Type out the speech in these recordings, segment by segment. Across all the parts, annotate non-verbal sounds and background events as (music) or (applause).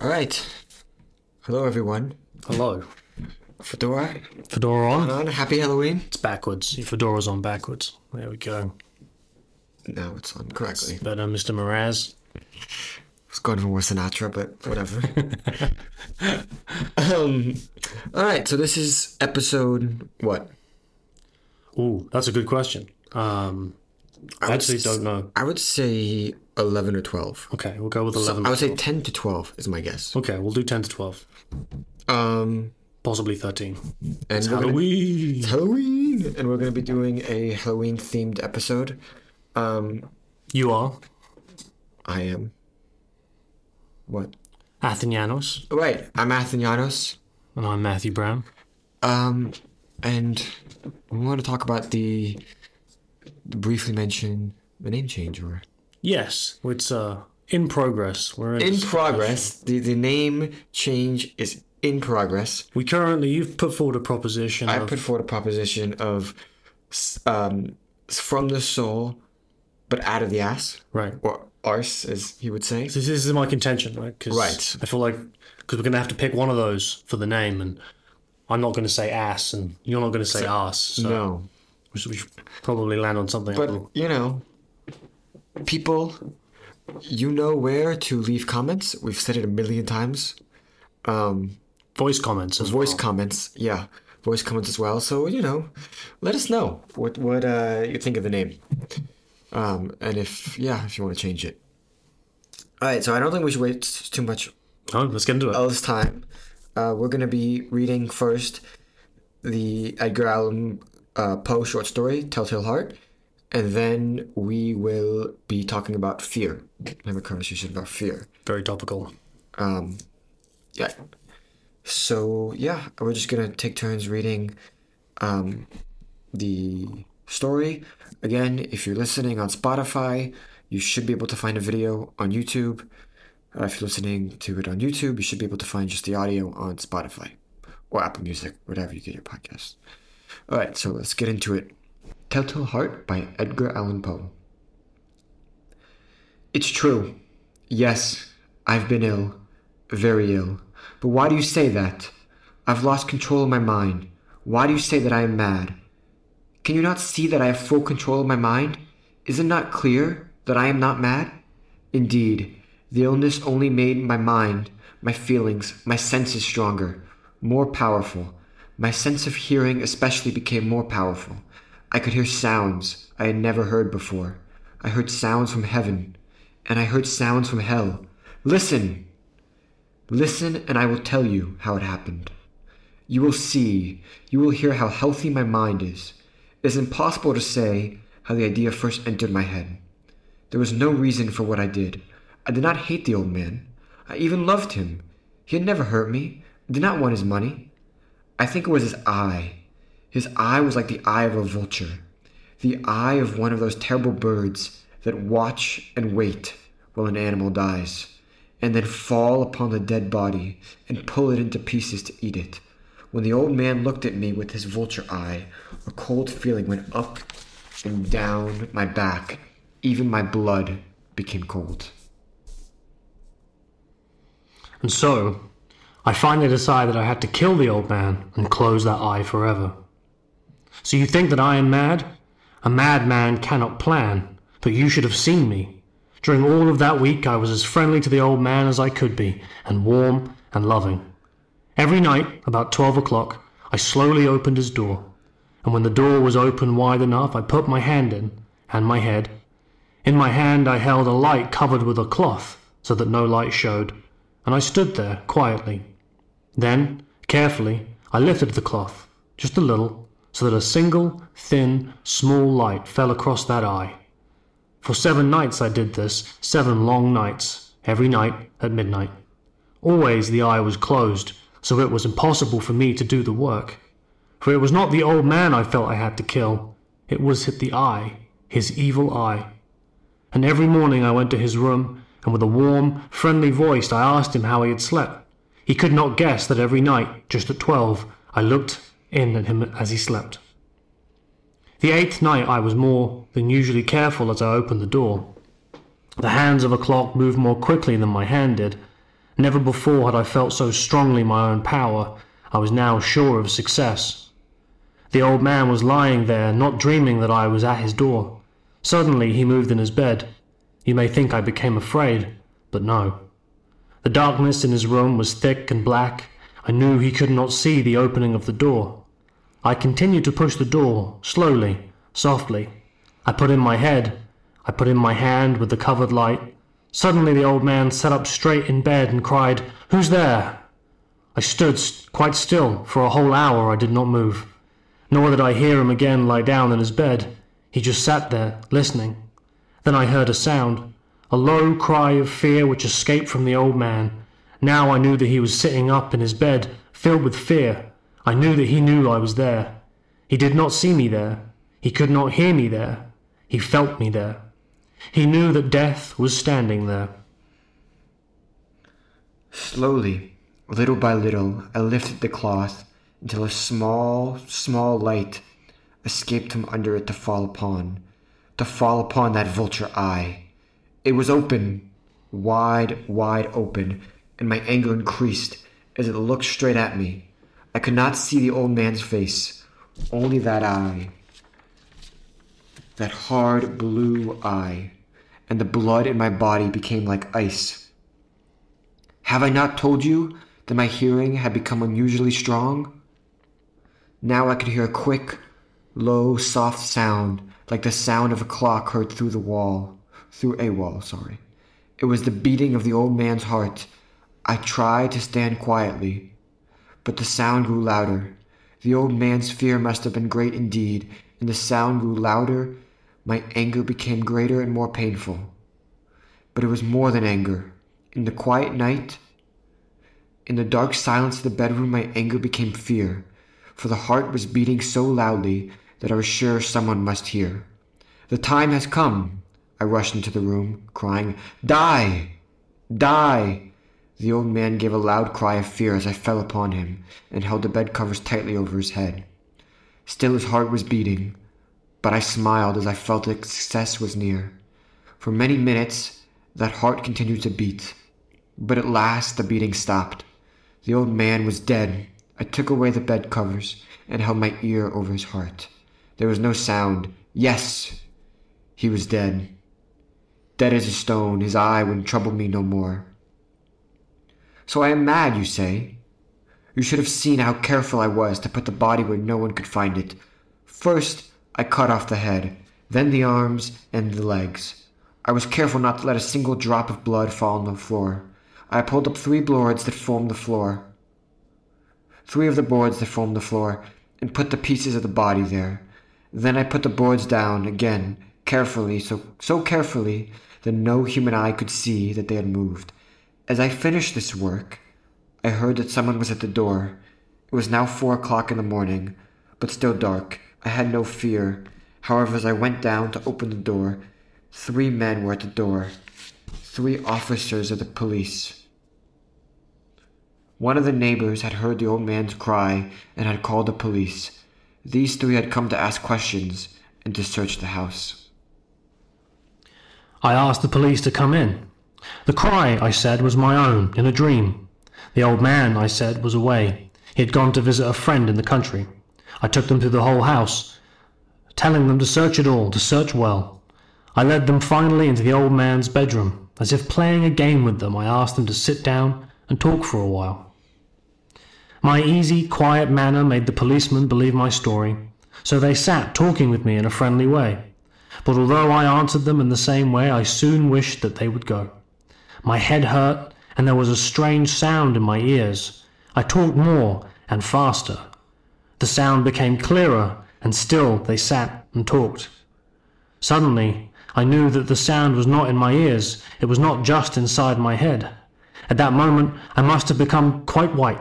All right. Hello, everyone. Hello. Fedora Fedora on? on. Happy Halloween. It's backwards. Your fedora's on backwards. There we go. No, it's on correctly. Better, Mr. Mraz. It's going for more Sinatra, but whatever. (laughs) um. All right. So this is episode what? Ooh, that's a good question. Um, I actually don't know. I would say eleven or twelve. Okay, we'll go with 11. I would say ten to twelve is my guess. Okay, we'll do 10 to 12. Um. Possibly 13. And we're gonna, Halloween! it's Halloween, and we're going to be doing a Halloween themed episode. Um. You are I am. What? Athan Yanos, Wait, I'm Athan Yanos. and I'm Matthew Brown. Um, and we want to talk about the briefly mention the name change or Yes, it's uh, in progress. We're in, in progress. The the name change is in progress. We currently, you've put forward a proposition I of put forward a proposition of um from the soul, but out of the ass right. or arse, as he would say. This, this is my contention, right? 'Cause Right. I feel like because we're going to have to pick one of those for the name, and I'm not going to say ass, and you're not going to say ass. So No, we, should, we should probably land on something. but you know, people, you know where to leave comments. We've said it a million times. Um, voice comments as voice well. comments yeah voice comments as well so you know let us know what what uh you think of the name um and if yeah if you want to change it all right so i don't think we should wait too much Oh, let's get into it. All this time uh we're gonna be reading first the edgar allan uh, poe short story telltale heart and then we will be talking about fear have a conversation about fear Very topical. um, yeah. So yeah, we're just gonna take turns reading um, the story. Again, if you're listening on Spotify, you should be able to find a video on YouTube. Uh, if you're listening to it on YouTube, you should be able to find just the audio on Spotify or Apple Music, whatever you get your podcasts. All right, so let's get into it. Telltale Heart by Edgar Allan Poe. It's true. Yes, I've been ill. Very ill. But why do you say that? I've lost control of my mind. Why do you say that I am mad? Can you not see that I have full control of my mind? Is it not clear that I am not mad? Indeed, the illness only made my mind, my feelings, my senses stronger, more powerful. My sense of hearing especially became more powerful. I could hear sounds I had never heard before. I heard sounds from heaven, and I heard sounds from hell. Listen! Listen, and I will tell you how it happened. You will see, you will hear how healthy my mind is. It is impossible to say how the idea first entered my head. There was no reason for what I did. I did not hate the old man. I even loved him. He had never hurt me. I did not want his money. I think it was his eye. His eye was like the eye of a vulture, the eye of one of those terrible birds that watch and wait while an animal dies, and then fall upon the dead body and pull it into pieces to eat it. When the old man looked at me with his vulture eye, a cold feeling went up and down my back. Even my blood became cold. And so, I finally decided that I had to kill the old man and close that eye forever. So you think that I am mad? A madman cannot plan, but you should have seen me. During all of that week, I was as friendly to the old man as I could be, and warm and loving. Every night, about twelve o'clock, I slowly opened his door, and when the door was open wide enough, I put my hand in, and my head. In my hand I held a light covered with a cloth, so that no light showed, and I stood there quietly. Then, carefully, I lifted the cloth, just a little, so that a single, thin, small light fell across that eye. For seven nights I did this, seven long nights, every night at midnight. Always the eye was closed, so it was impossible for me to do the work. For it was not the old man I felt I had to kill, it was the eye, his evil eye. And every morning I went to his room, and with a warm, friendly voice I asked him how he had slept. He could not guess that every night, just at twelve, I looked in at him as he slept. The eighth night I was more than usually careful as I opened the door. The hands of a clock moved more quickly than my hand did, Never before had I felt so strongly my own power. I was now sure of success. The old man was lying there, not dreaming that I was at his door. Suddenly he moved in his bed. You may think I became afraid, but no. The darkness in his room was thick and black. I knew he could not see the opening of the door. I continued to push the door, slowly, softly. I put in my head. I put in my hand with the covered light. Suddenly the old man sat up straight in bed and cried, Who's there? I stood quite still. For a whole hour I did not move. Nor did I hear him again lie down in his bed. He just sat there, listening. Then I heard a sound, a low cry of fear which escaped from the old man. Now I knew that he was sitting up in his bed, filled with fear. I knew that he knew I was there. He did not see me there. He could not hear me there. He felt me there. He knew that death was standing there. Slowly, little by little, I lifted the cloth until a small, small light escaped from under it to fall upon, to fall upon that vulture eye. It was open, wide, wide open, and my anger increased as it looked straight at me. I could not see the old man's face, only that eye that hard blue eye, and the blood in my body became like ice. Have I not told you that my hearing had become unusually strong? Now I could hear a quick, low, soft sound, like the sound of a clock heard through the wall, through a wall, sorry. It was the beating of the old man's heart. I tried to stand quietly, but the sound grew louder. The old man's fear must have been great indeed, and the sound grew louder my anger became greater and more painful. But it was more than anger. In the quiet night, in the dark silence of the bedroom, my anger became fear, for the heart was beating so loudly that I was sure someone must hear. The time has come. I rushed into the room, crying, Die! Die! The old man gave a loud cry of fear as I fell upon him and held the bed covers tightly over his head. Still his heart was beating, but I smiled as I felt that success was near. For many minutes, that heart continued to beat, but at last the beating stopped. The old man was dead. I took away the bed covers and held my ear over his heart. There was no sound. Yes, he was dead. Dead as a stone, his eye would trouble me no more. So I am mad, you say? You should have seen how careful I was to put the body where no one could find it. First, I cut off the head, then the arms and the legs. I was careful not to let a single drop of blood fall on the floor. I pulled up three boards that formed the floor, three of the boards that formed the floor, and put the pieces of the body there. Then I put the boards down again, carefully, so, so carefully that no human eye could see that they had moved. As I finished this work, I heard that someone was at the door. It was now four o'clock in the morning, but still dark. I had no fear. However, as I went down to open the door, three men were at the door, three officers of the police. One of the neighbors had heard the old man's cry and had called the police. These three had come to ask questions and to search the house. I asked the police to come in. The cry, I said, was my own, in a dream. The old man, I said, was away. He had gone to visit a friend in the country. I took them through the whole house, telling them to search it all, to search well. I led them finally into the old man's bedroom. As if playing a game with them, I asked them to sit down and talk for a while. My easy, quiet manner made the policemen believe my story, so they sat talking with me in a friendly way. But although I answered them in the same way, I soon wished that they would go. My head hurt, and there was a strange sound in my ears. I talked more and faster. The sound became clearer, and still they sat and talked. Suddenly, I knew that the sound was not in my ears, it was not just inside my head. At that moment, I must have become quite white.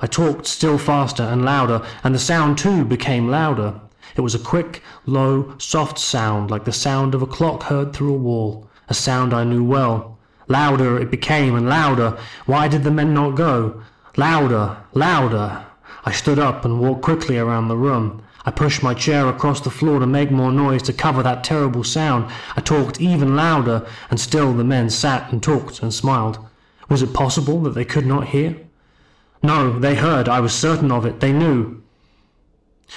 I talked still faster and louder, and the sound too became louder. It was a quick, low, soft sound, like the sound of a clock heard through a wall, a sound I knew well. Louder it became, and louder. Why did the men not go? Louder, louder. I stood up and walked quickly around the room. I pushed my chair across the floor to make more noise to cover that terrible sound. I talked even louder, and still the men sat and talked and smiled. Was it possible that they could not hear? No, they heard, I was certain of it, they knew.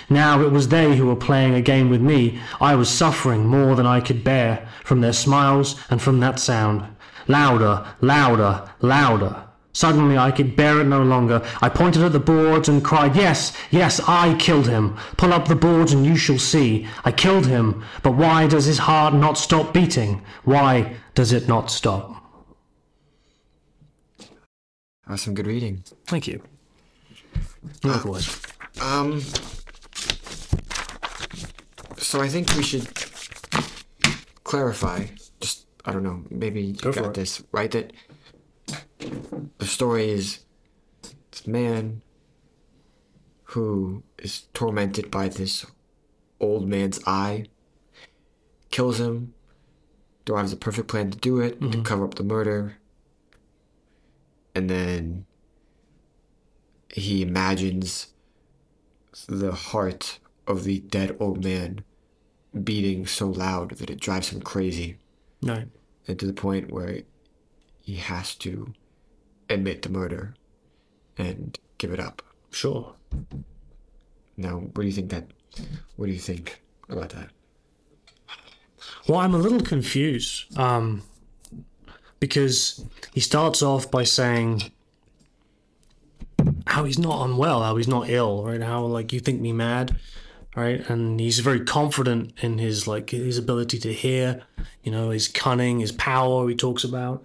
Now it was they who were playing a game with me. I was suffering more than I could bear from their smiles and from that sound. Louder, louder, louder. Suddenly I could bear it no longer. I pointed at the boards and cried, Yes, yes, I killed him. Pull up the boards and you shall see. I killed him. But why does his heart not stop beating? Why does it not stop? That was some good reading. Thank you. Likewise. Um. So I think we should clarify. Just I don't know. Maybe you Go got it. this right. That the story is this man who is tormented by this old man's eye, kills him, derives a perfect plan to do it Mm-hmm. to cover up the murder, and then he imagines the heart of the dead old man beating so loud that it drives him crazy Right. and to the point where he has to admit the murder and give it up. Sure. Now, what do you think that? What do you think about that? Well, I'm a little confused. Um, because he starts off by saying how he's not unwell, how he's not ill, right? How like you think me mad, right? And he's very confident in his like his ability to hear, you know, his cunning, his power. He talks about,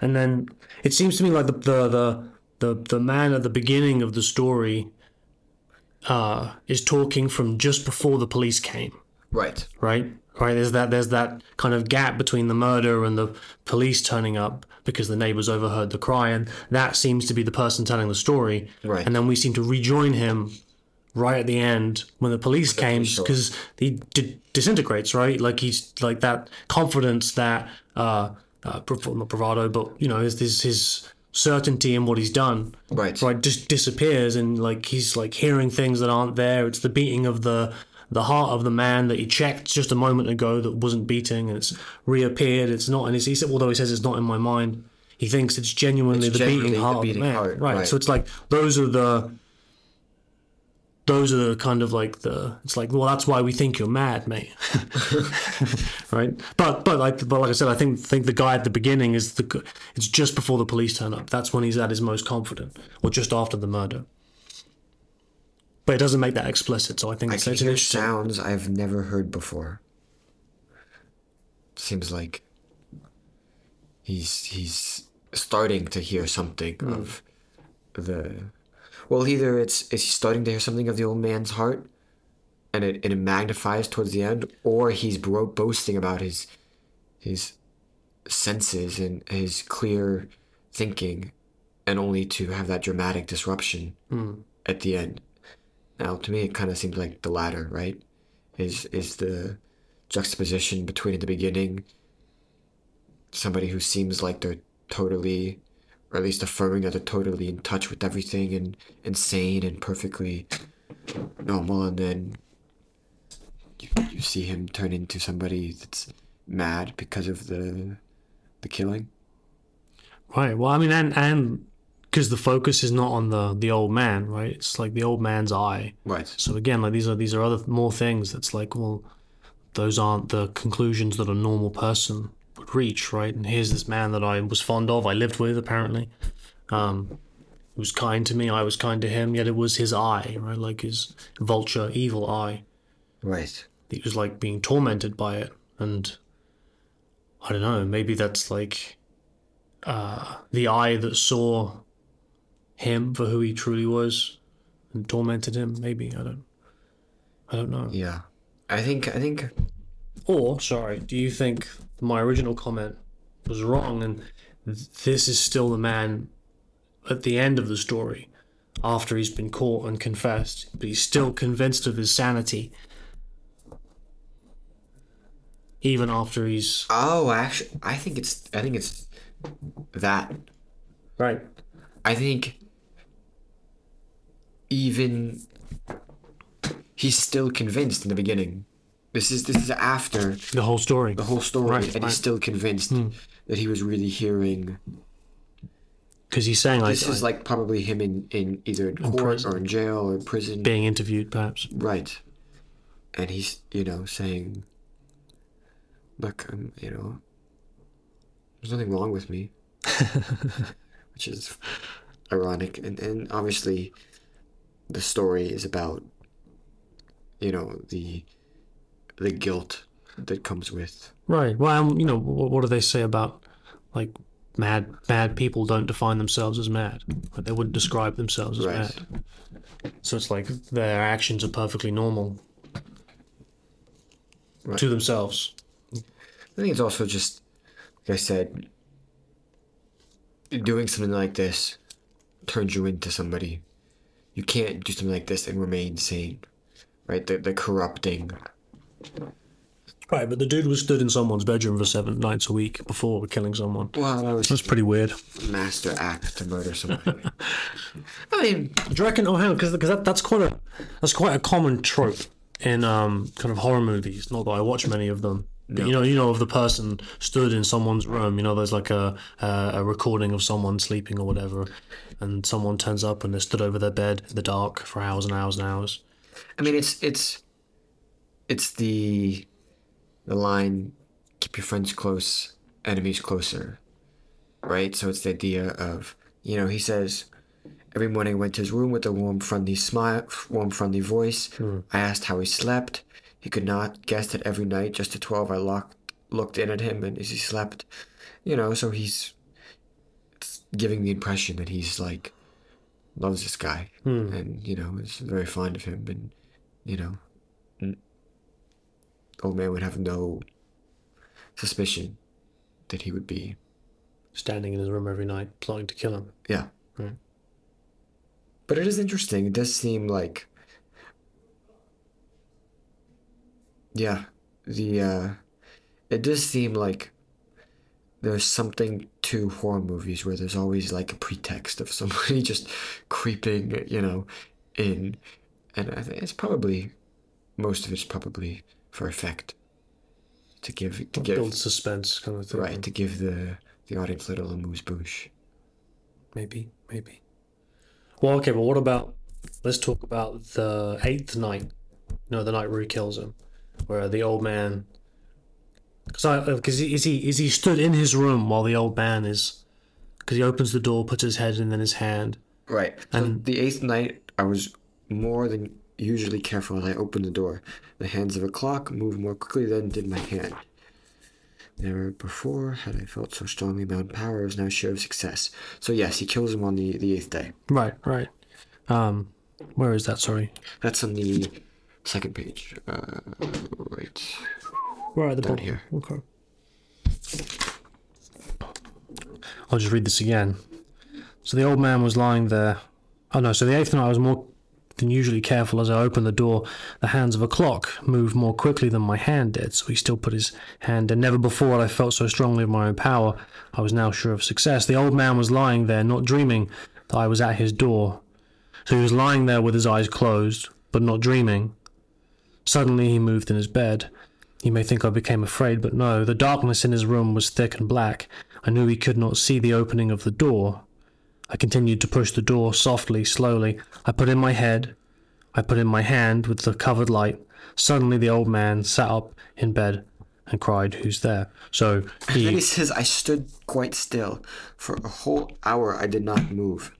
and then it seems to me like the the the the, the man at the beginning of the story uh, is talking from just before the police came Right. right? Right. There's that. There's that kind of gap between the murder and the police turning up because the neighbors overheard the cry, and that seems to be the person telling the story. Right. And then we seem to rejoin him right at the end when the police came police show up. because he d- disintegrates. Right. Like he's like that confidence that uh, uh not bravado, but you know, his his, his certainty in what he's done Right. right just disappears and like he's like hearing things that aren't there it's the beating of the the heart of the man that he checked just a moment ago that wasn't beating and it's reappeared it's not and he said although he says it's not in my mind he thinks it's genuinely It's the genuinely beating the heart beating of the man heart, right. right. so it's like those are the those are the kind of like the it's like well that's why we think you're mad mate (laughs) right but but like but like i said i think think the guy at the beginning is the it's just before the police turn up that's when he's at his most confident or just after the murder but it doesn't make that explicit so i think I it's, can it's hear sounds I've never heard before. Seems like he's he's starting to hear something Hmm. of the. Well, either it's it's he's starting to hear something of the old man's heart, and it, and it magnifies towards the end, or he's bro- boasting about his his senses and his clear thinking, and only to have that dramatic disruption hmm. at the end. Now, to me, it kind of seems like the latter, right? Is is the juxtaposition between at the beginning somebody who seems like they're totally, or at least affirming that they're totally in touch with everything and insane and perfectly normal, and then you, you see him turn into somebody that's mad because of the the killing. right well i mean and and because the focus is not on the the old man right it's like the old man's eye Right. So again, like these are these are other more things that's like, well, those aren't the conclusions that a normal person would reach, right? And here's this man that I was fond of, I lived with apparently, um, he was kind to me, I was kind to him, yet it was his eye, right? Like his vulture, evil eye. Right. He was like being tormented by it, and I don't know, maybe that's like uh, the eye that saw him for who he truly was and tormented him. Maybe I don't, I don't know. Yeah. I think I think Or sorry, do you think my original comment was wrong, and this is still the man at the end of the story, after he's been caught and confessed, but he's still convinced of his sanity. Even after he's Oh, actually, I think it's I think it's that. right, I think even he's still convinced in the beginning. This is this is after the whole story. the whole story, Right, and right. Hmm. he's still convinced that he was really hearing because he's saying This I, is like probably him in, in either in court prison. or in jail or in prison. being interviewed, perhaps. Right. And he's, you know, saying, look, I'm, you know, there's nothing wrong with me. (laughs) Which is ironic. And, and obviously, the story is about, you know, the the guilt that comes with. Right. Well, you know, what, what do they say about like mad mad people don't define themselves as mad? Like, they wouldn't describe themselves as Right. mad. So it's like their actions are perfectly normal Right. to themselves. I think it's also just, like I said, doing something like this turns you into somebody. You can't do something like this and remain sane, right? The, the corrupting. Right, but the dude was stood in someone's bedroom for seven nights a week before killing someone. Wow, that was That's pretty weird. master act to murder somebody. (laughs) I mean, Do you reckon? Oh, hang on, because that, that's quite a that's quite a common trope in um kind of horror movies. Not that I watch many of them. But you know, you know, of the person stood in someone's room. You know, there's like a, a a recording of someone sleeping or whatever, and someone turns up and they're stood over their bed in the dark for hours and hours and hours. I mean, it's it's it's the the line keep your friends close, enemies closer, right? So it's the idea of you know he says every morning I went to his room with a warm, friendly smile, warm, friendly voice. Hmm. I asked how he slept. He could not guess that every night, just at twelve, I locked looked in at him and as he slept, you know. So he's giving the impression that he's like loves this guy hmm. and you know is very fond of him and you know old man would have no suspicion that he would be Standing in his room every night, plotting to kill him. yeah Right. but it is interesting it does seem like yeah the uh it does seem like there's something to horror movies where there's always like a pretext of somebody (laughs) just creeping you know in and I think it's probably most of it's probably for effect to give to Build give suspense, kind of thing. right to give the the audience a little amuse bouche Maybe, maybe. Well, okay, but what about? Let's talk about the eighth night. No, the night where he kills him, where the old man. Because I, because is he is he stood in his room while the old man is? Because he opens the door, puts his head in, then his hand. Right. So the eighth night, I was more than usually careful as I opened the door. The hands of a clock moved more quickly than did my hand. Never before had I felt so strongly own power. I was now sure of success. So yes, he kills him on the, the eighth day. Right, right. Um, where is that? Sorry. That's on the second page. Uh, right. Where are the Down bottom. here. Okay. I'll just read this again. So the old man was lying there. Oh no, so the eighth night I was more than usually careful as I opened the door. The hands of a clock moved more quickly than my hand did, so he still put his hand in. Never before had I felt so strongly of my own power. I was now sure of success. The old man was lying there, not dreaming that I was at his door. So he was lying there with his eyes closed, but not dreaming. Suddenly he moved in his bed. You may think I became afraid, but no. The darkness in his room was thick and black. I knew he could not see the opening of the door. I continued to push the door softly, slowly. I put in my head. I put in my hand with the covered light. Suddenly the old man sat up in bed and cried, Who's there? So Then he he. says, I stood quite still. For a whole hour I did not move.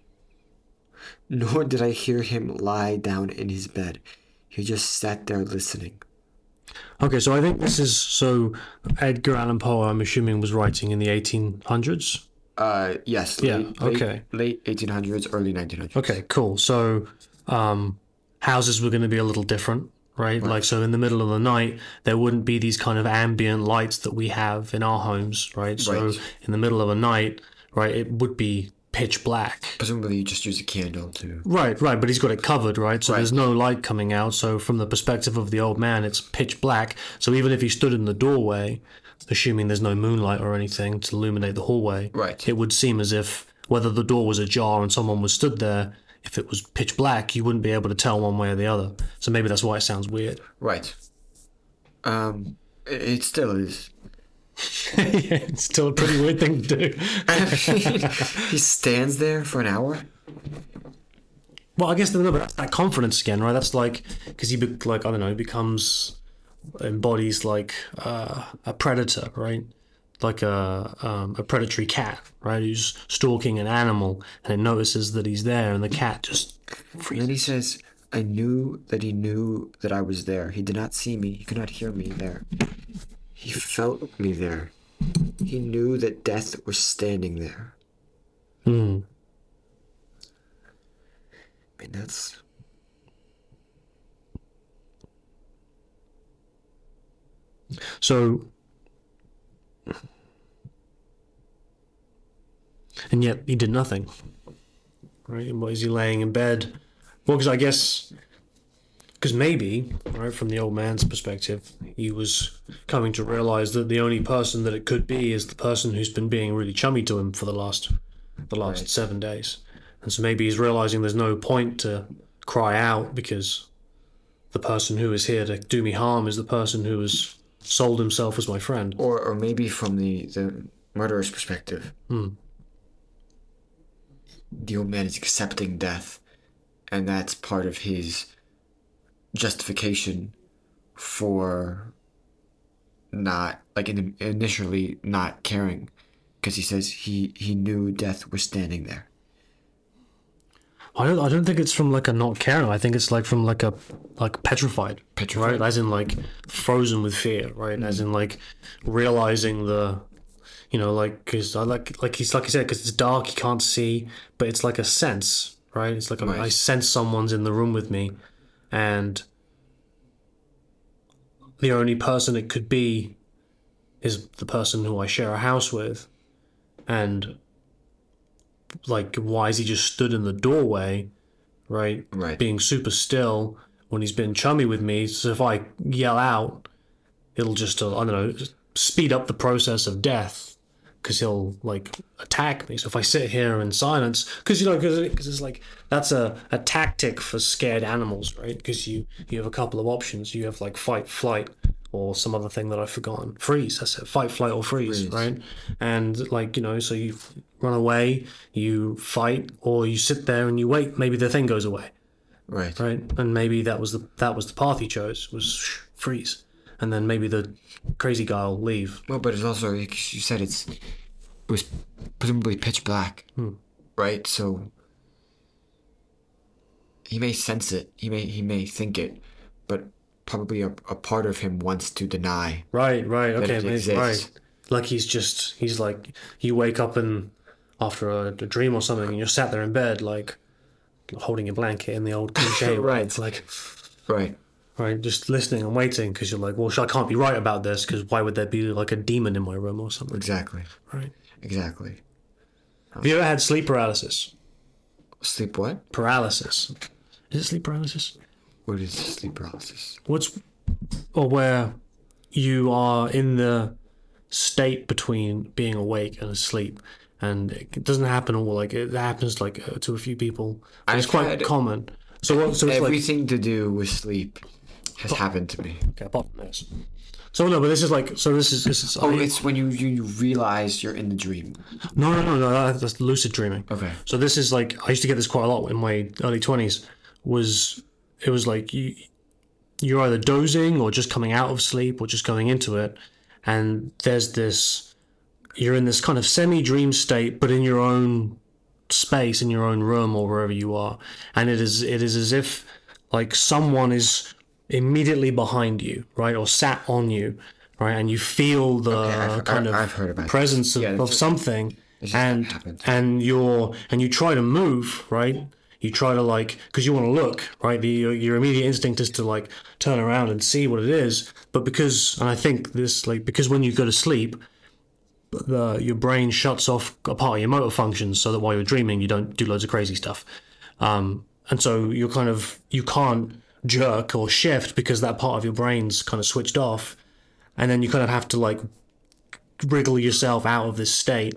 Nor did I hear him lie down in his bed. He just sat there listening. Okay, so I think this is. So Edgar Allan Poe, I'm assuming, was writing in the 1800s? Uh, yes. Yeah, Late, okay. Late, late 1800s, early 1900s. Okay, cool. So, um, houses were going to be a little different, right? Like, so in the middle of the night, there wouldn't be these kind of ambient lights that we have in our homes, right? So, Right. in the middle of the night, right, it would be pitch black. Presumably, you just use a candle to. Right, right, but he's got it covered, right? So there's no light coming out. So from the perspective of the old man, it's pitch black. So even if he stood in the doorway, assuming there's no moonlight or anything to illuminate the hallway, Right. it would seem as if whether the door was ajar and someone was stood there, if it was pitch black, you wouldn't be able to tell one way or the other. So maybe that's why it sounds weird. Right. Um, it, still is (laughs) yeah, it's still a pretty weird thing to do. (laughs) he stands there for an hour. Well, I guess no, but that's that confidence again, right? That's like because he be, like I don't know becomes embodies like uh, a predator, right? Like a um, a predatory cat, right? Who's stalking an animal and it notices that he's there, and the cat just And then he says, I knew that he knew that I was there. He did not see me. He could not hear me there. He felt me there. He knew that death was standing there. hmm. I mean, that's. So, and yet he did nothing. Right? And what is he laying in bed? Well, because I guess, because maybe, right, from the old man's perspective, he was coming to realize that the only person that it could be is the person who's been being really chummy to him for the last, the last Right. seven days, and so maybe he's realizing there's no point to cry out because the person who is here to do me harm is the person who has sold himself as my friend. Or, or maybe from the, the murderer's perspective. Hmm. The old man is accepting death, and that's part of his justification for not, like, in, initially not caring. Because he says he, he knew death was standing there. I don't. I don't think it's from like a not caring. I think it's like from like a like petrified, Petrified. right? As in like frozen with fear, right? As in like realizing the, you know, like because I like like he's like I said because it's dark, he can't see, but it's like a sense, right? It's like a, I Right. sense someone's in the room with me, and the only person it could be is the person who I share a house with, and like why is he just stood in the doorway, right? Right. Being super still when he's been chummy with me. So if I yell out, it'll just uh, I don't know speed up the process of death because he'll like attack me. So if I sit here in silence, because you know, because it's like that's a, a tactic for scared animals, right? Because you you have a couple of options. You have like fight, flight, or some other thing that I've forgotten. Freeze. That's it. Fight, flight, or freeze, Freeze. right? And like you know, so you run away, you fight, or you sit there and you wait. Maybe the thing goes away Right. right? And maybe that was the that was the path he chose was shh, freeze, and then maybe the crazy guy will leave. Well, but it's also like you said, it's it was presumably pitch black, hmm. right? So he may sense it, he may he may think it, but probably a, a part of him wants to deny. Right, right, okay, right. Like he's just he's like you wake up and after a, a dream or something, and you're sat there in bed like holding your blanket in the old cliche, (laughs) Right. It's like Right. right, just listening and waiting because you're like, well, I can't be right about this because why would there be like a demon in my room or something? Exactly. Right. Exactly. Have you ever had sleep paralysis? Sleep what? Paralysis. Is it sleep paralysis? What is sleep paralysis? what's or where you are in the state between being awake and asleep and it doesn't happen all like it happens like uh, to a few people and it's quite common so what so it's like Everything to do with sleep has happened to me. okay, apart from this so no but this is like so this is this is Oh, I- it's when you you realize you're in the dream. no no no no that's lucid dreaming Okay. So this is like I used to get this quite a lot in my early twenties. Was it was like you you're either dozing or just coming out of sleep or just going into it, and there's this you're in this kind of semi dream state, but in your own space, in your own room or wherever you are, and it is it is as if like someone is immediately behind you, right, or sat on you, right, and you feel the I've- kind of I've about this. presence of, Yeah, of something. and and you're and you try to move right you try to like because you want to look right? The, your, your immediate instinct is to like turn around and see what it is. But because and i think this like because when you go to sleep the your brain shuts off a part of your motor functions so that while you're dreaming you don't do loads of crazy stuff. Um and so you're kind of you can't jerk or shift because that part of your brain's kind of switched off. And then you kind of have to like wriggle yourself out of this state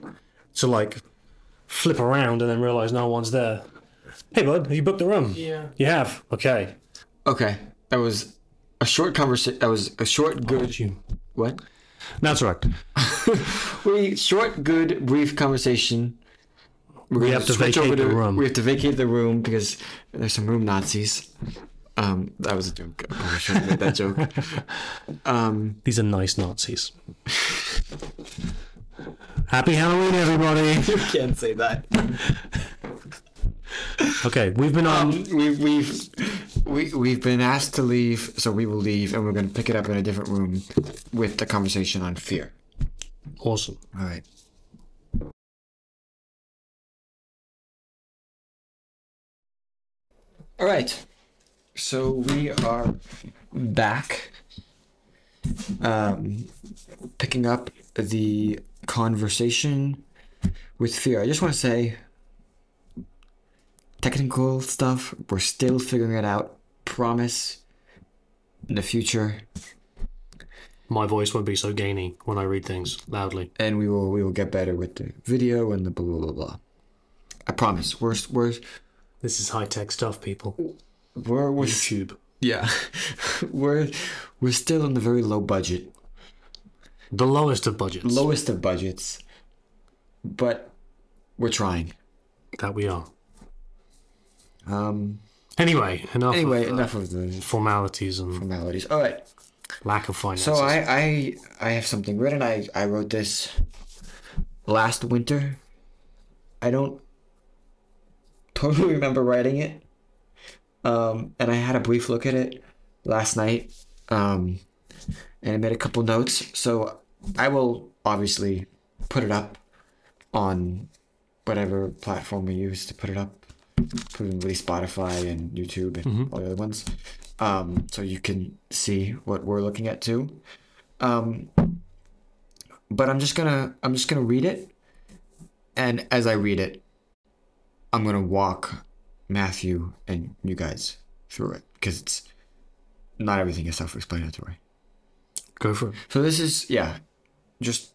to like flip around and then realize no one's there. Hey, bud, have you booked the room? Yeah. You have. Okay. Okay, that was a short conversation. That was a short, good. You. What? That's (laughs) right. We short, good, brief conversation. We're We gonna have to switch vacate over the room. We have to vacate the room because there's some room Nazis. Um, that was a joke. I probably shouldn't have made that joke. (laughs) Um, These are nice Nazis. Happy Halloween, everybody. (laughs) you can't say that. Okay, we've been on. Um, we've we've we, we've been asked to leave, so we will leave, and we're going to pick it up in a different room with the conversation on fear. awesome. All right. All right. So we are back, um, picking up the conversation with fear. I just want to say, technical stuff, we're still figuring it out. Promise. In the future, My voice won't be so gainy when I read things loudly. and we will we will get better with the video and the blah blah blah. blah. I promise. We're we're This is high tech stuff, people. we're, we're YouTube. yeah, (laughs) we're we're still in the very low budget, The lowest of budgets. lowest of budgets, but we're trying. that we are. Um. Anyway, enough. Anyway, of, uh, enough of the formalities and formalities. All right. lack of finances. So I I I have something written. I I wrote this last winter. I don't totally (laughs) remember writing it. Um, and I had a brief look at it last night. Um, and I made a couple notes. So I will obviously put it up on whatever platform we use to put it up. Presumably Spotify and YouTube and all the other ones. Um, so you can see what we're looking at too. Um, but I'm just gonna I'm just gonna read it, and as I read it, I'm gonna walk Matthew and you guys through it because it's not everything is self-explanatory. Go for it. So this is yeah, just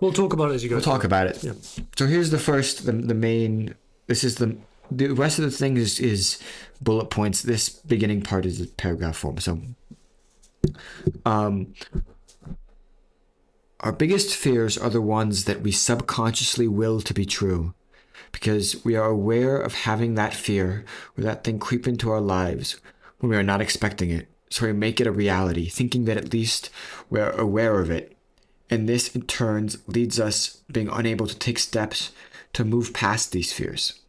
We'll talk about it as you go. we'll talk about it. Yeah. So here's the first the the main. This is the the rest of the thing is is bullet points. This beginning part is a paragraph form. So, um, our biggest fears are the ones that we subconsciously will to be true, because we are aware of having that fear or that thing creep into our lives when we are not expecting it. So we make it a reality, thinking that at least we're aware of it and this in turn leads us being unable to take steps to move past these fears.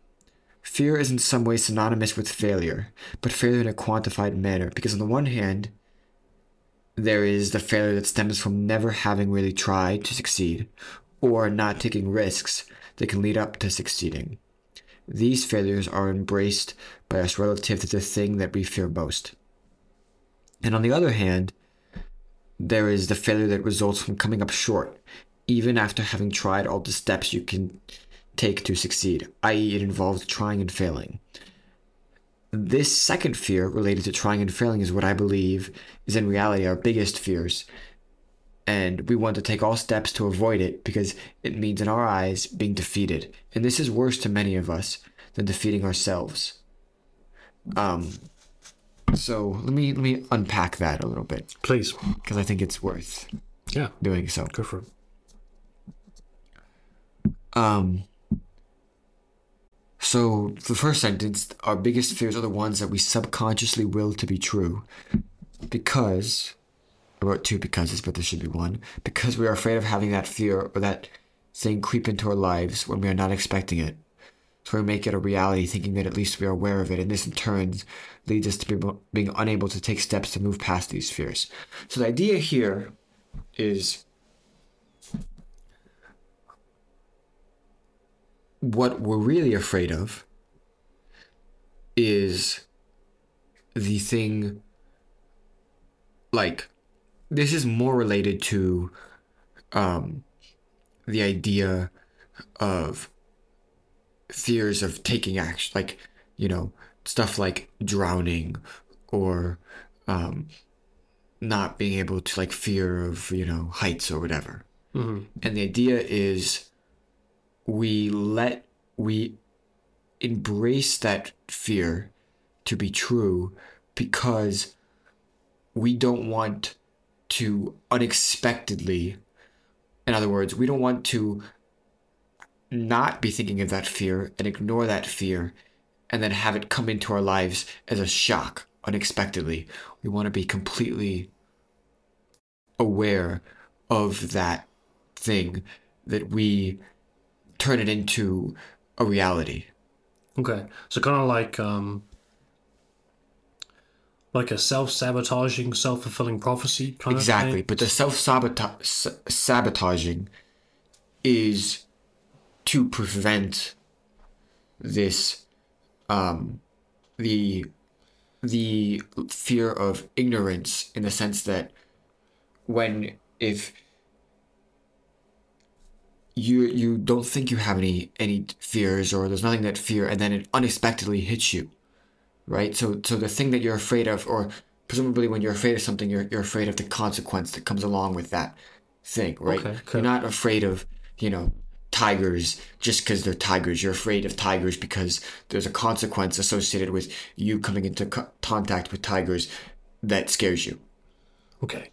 Fear is in some way synonymous with failure, but failure in a quantified manner, because on the one hand, there is the failure that stems from never having really tried to succeed, or not taking risks that can lead up to succeeding. These failures are embraced by us relative to the thing that we fear most. And on the other hand, there is the failure that results from coming up short, even after having tried all the steps you can take to succeed, i.e., it involves trying and failing. This second fear related to trying and failing is what I believe is in reality our biggest fears. And we want to take all steps to avoid it because it means, in our eyes, being defeated. And this is worse to many of us than defeating ourselves. Um, so let me let me unpack that a little bit Please. because I think it's worth Yeah. doing so. Go for it. Um. So the first sentence, our biggest fears are the ones that we subconsciously will to be true, because I wrote two becauses, but there should be one. Because we are afraid of having that fear or that thing creep into our lives when we are not expecting it. So we make it a reality, thinking that at least we are aware of it, and this in turn leads us to be, being unable to take steps to move past these fears. So the idea here is what we're really afraid of is the thing like this is more related to um the idea of fears of taking action like you know stuff like drowning or um not being able to like fear of you know heights or whatever. And the idea is we let we embrace that fear to be true because we don't want to unexpectedly In other words, we don't want to not be thinking of that fear and ignore that fear and then have it come into our lives as a shock unexpectedly. We want to be completely aware of that thing that we turn it into a reality. Okay, so kind of like um, like a self-sabotaging, self-fulfilling prophecy kind Exactly, of thing. but the self sabotaging is to prevent this um the the fear of ignorance in the sense that when if you you don't think you have any any fears or there's nothing that fear and then it unexpectedly hits you right? So so the thing that you're afraid of or presumably when you're afraid of something you're, you're afraid of the consequence that comes along with that thing right? Okay, okay. you're not afraid of you know tigers just because they're tigers. You're afraid of tigers because there's a consequence associated with you coming into co- contact with tigers that scares you. Okay,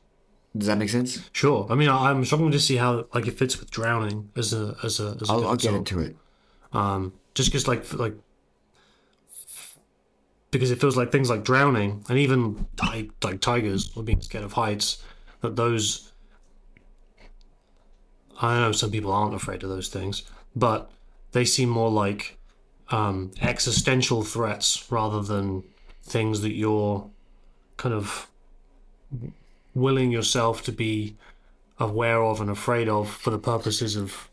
does that make sense sure. I mean, I'm struggling to see how like it fits with drowning as a as a. As a i'll, I'll get into it um, just because like like because it feels like things like drowning and even ti- like tigers or being scared of heights that those I know some people aren't afraid of those things but they seem more like um, existential threats rather than things that you're kind of willing yourself to be aware of and afraid of for the purposes of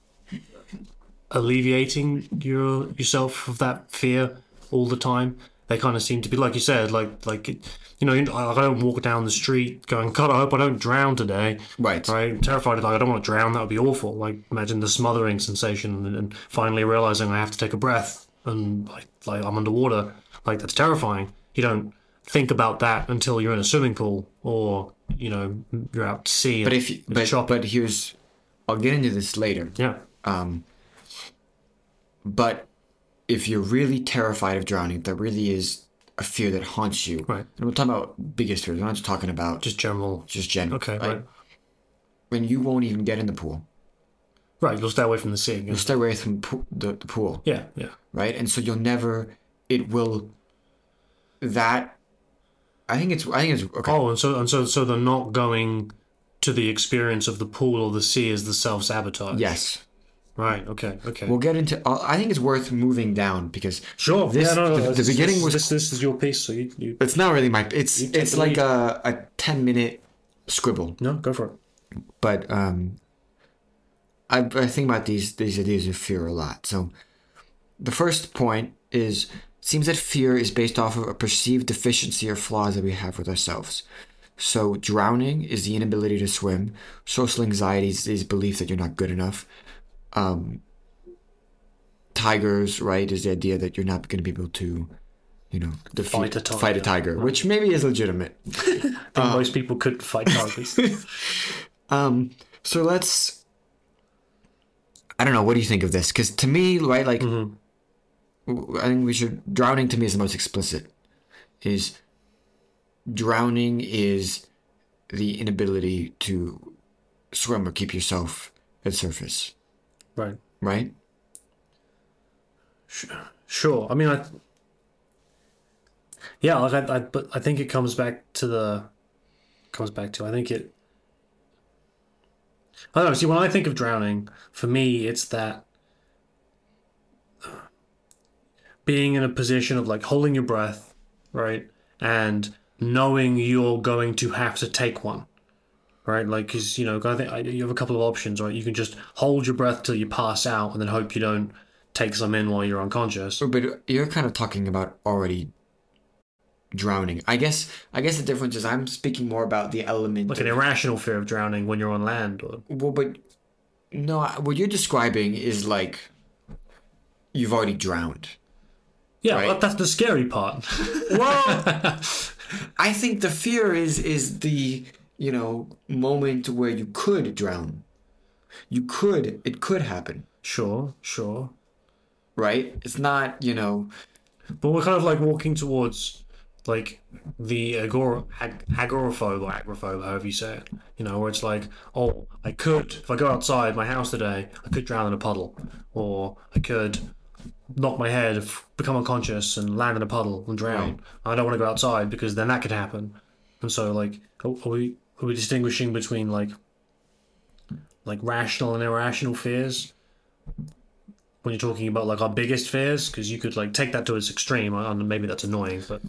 alleviating your yourself of that fear all the time. They kind of seem to be like you said, like like you know, I I don't walk down the street going, God, I hope I don't drown today. Right. Right, I'm terrified like I don't want to drown. That would be awful. Like imagine the smothering sensation and, and finally realizing I have to take a breath and like like I'm underwater. Like that's terrifying. You don't think about that until you're in a swimming pool or you know you're out to sea. But if you, but, but here's, I'll get into this later. yeah, Um, but if you're really terrified of drowning, there really is a fear that haunts you. Right. And we're talking about biggest fears. We're not just talking about just general. just general. Okay, like, right, When you won't even get in the pool, right. You'll stay away from the sea. you'll stay away from po- the, the pool, Yeah, yeah. right? And so you'll never. It will. That. I think it's. I think it's okay. Oh, and so and so so they're not going to the experience of the pool or the sea as the self sabotage. Yes. Right. Okay. Okay. We'll get into. uh, I think it's worth moving down because sure. this- yeah. No. no, the- no, the beginning this, was- this. This is your piece. So you. you it's not really my. It's it's like a a ten minute scribble. no. Go for it. but um, I, I think about these these ideas of fear a lot. So, the first point is seems that fear is based off of a perceived deficiency or flaws that we have with ourselves. So, drowning is the inability to swim. Social anxiety is, is belief that you're not good enough. Um, tigers, right, is the idea that you're not going to be able to, you know, defeat, Fight a tiger. fight a tiger, which maybe is legitimate. (laughs) I think most people could fight tigers. (laughs) Um, so let's. I don't know. What do you think of this? Because to me, right, like, w- I think we should. Drowning to me is the most explicit. Is drowning is the inability to swim or keep yourself at surface, right. right? Sure. I mean, I. Yeah, like I, I, but I think it comes back to the. Comes back to I think it. I don't know. See, when I think of drowning, for me, it's that being in a position of like holding your breath, right, and knowing you're going to have to take one, right? Like, because you know, I think you have a couple of options, right? You can just hold your breath till you pass out, and then hope you don't take some in while you're unconscious. But you're kind of talking about already drowning. I guess. I guess the difference is I'm speaking more about the element. like an irrational fear of drowning when you're on land or Well, but no, what you're describing is like you've already drowned. Yeah Right. well, that's the scary part (laughs) Well, (laughs) I think the fear is is the you know moment where you could drown. You could. It could happen, sure sure right? It's not you know. but we're kind of like walking towards like the agor ag- agoraphobe or agoraphobe, however you say it. You know, where it's like, oh, I could if I go outside my house today, I could drown in a puddle, or I could knock my head, become unconscious, and land in a puddle and drown. I don't want to go outside because then that could happen. And so, like, are, are we are we distinguishing between like like rational and irrational fears? When you're talking about like our biggest fears, because you could like take that to its extreme, and maybe that's annoying, but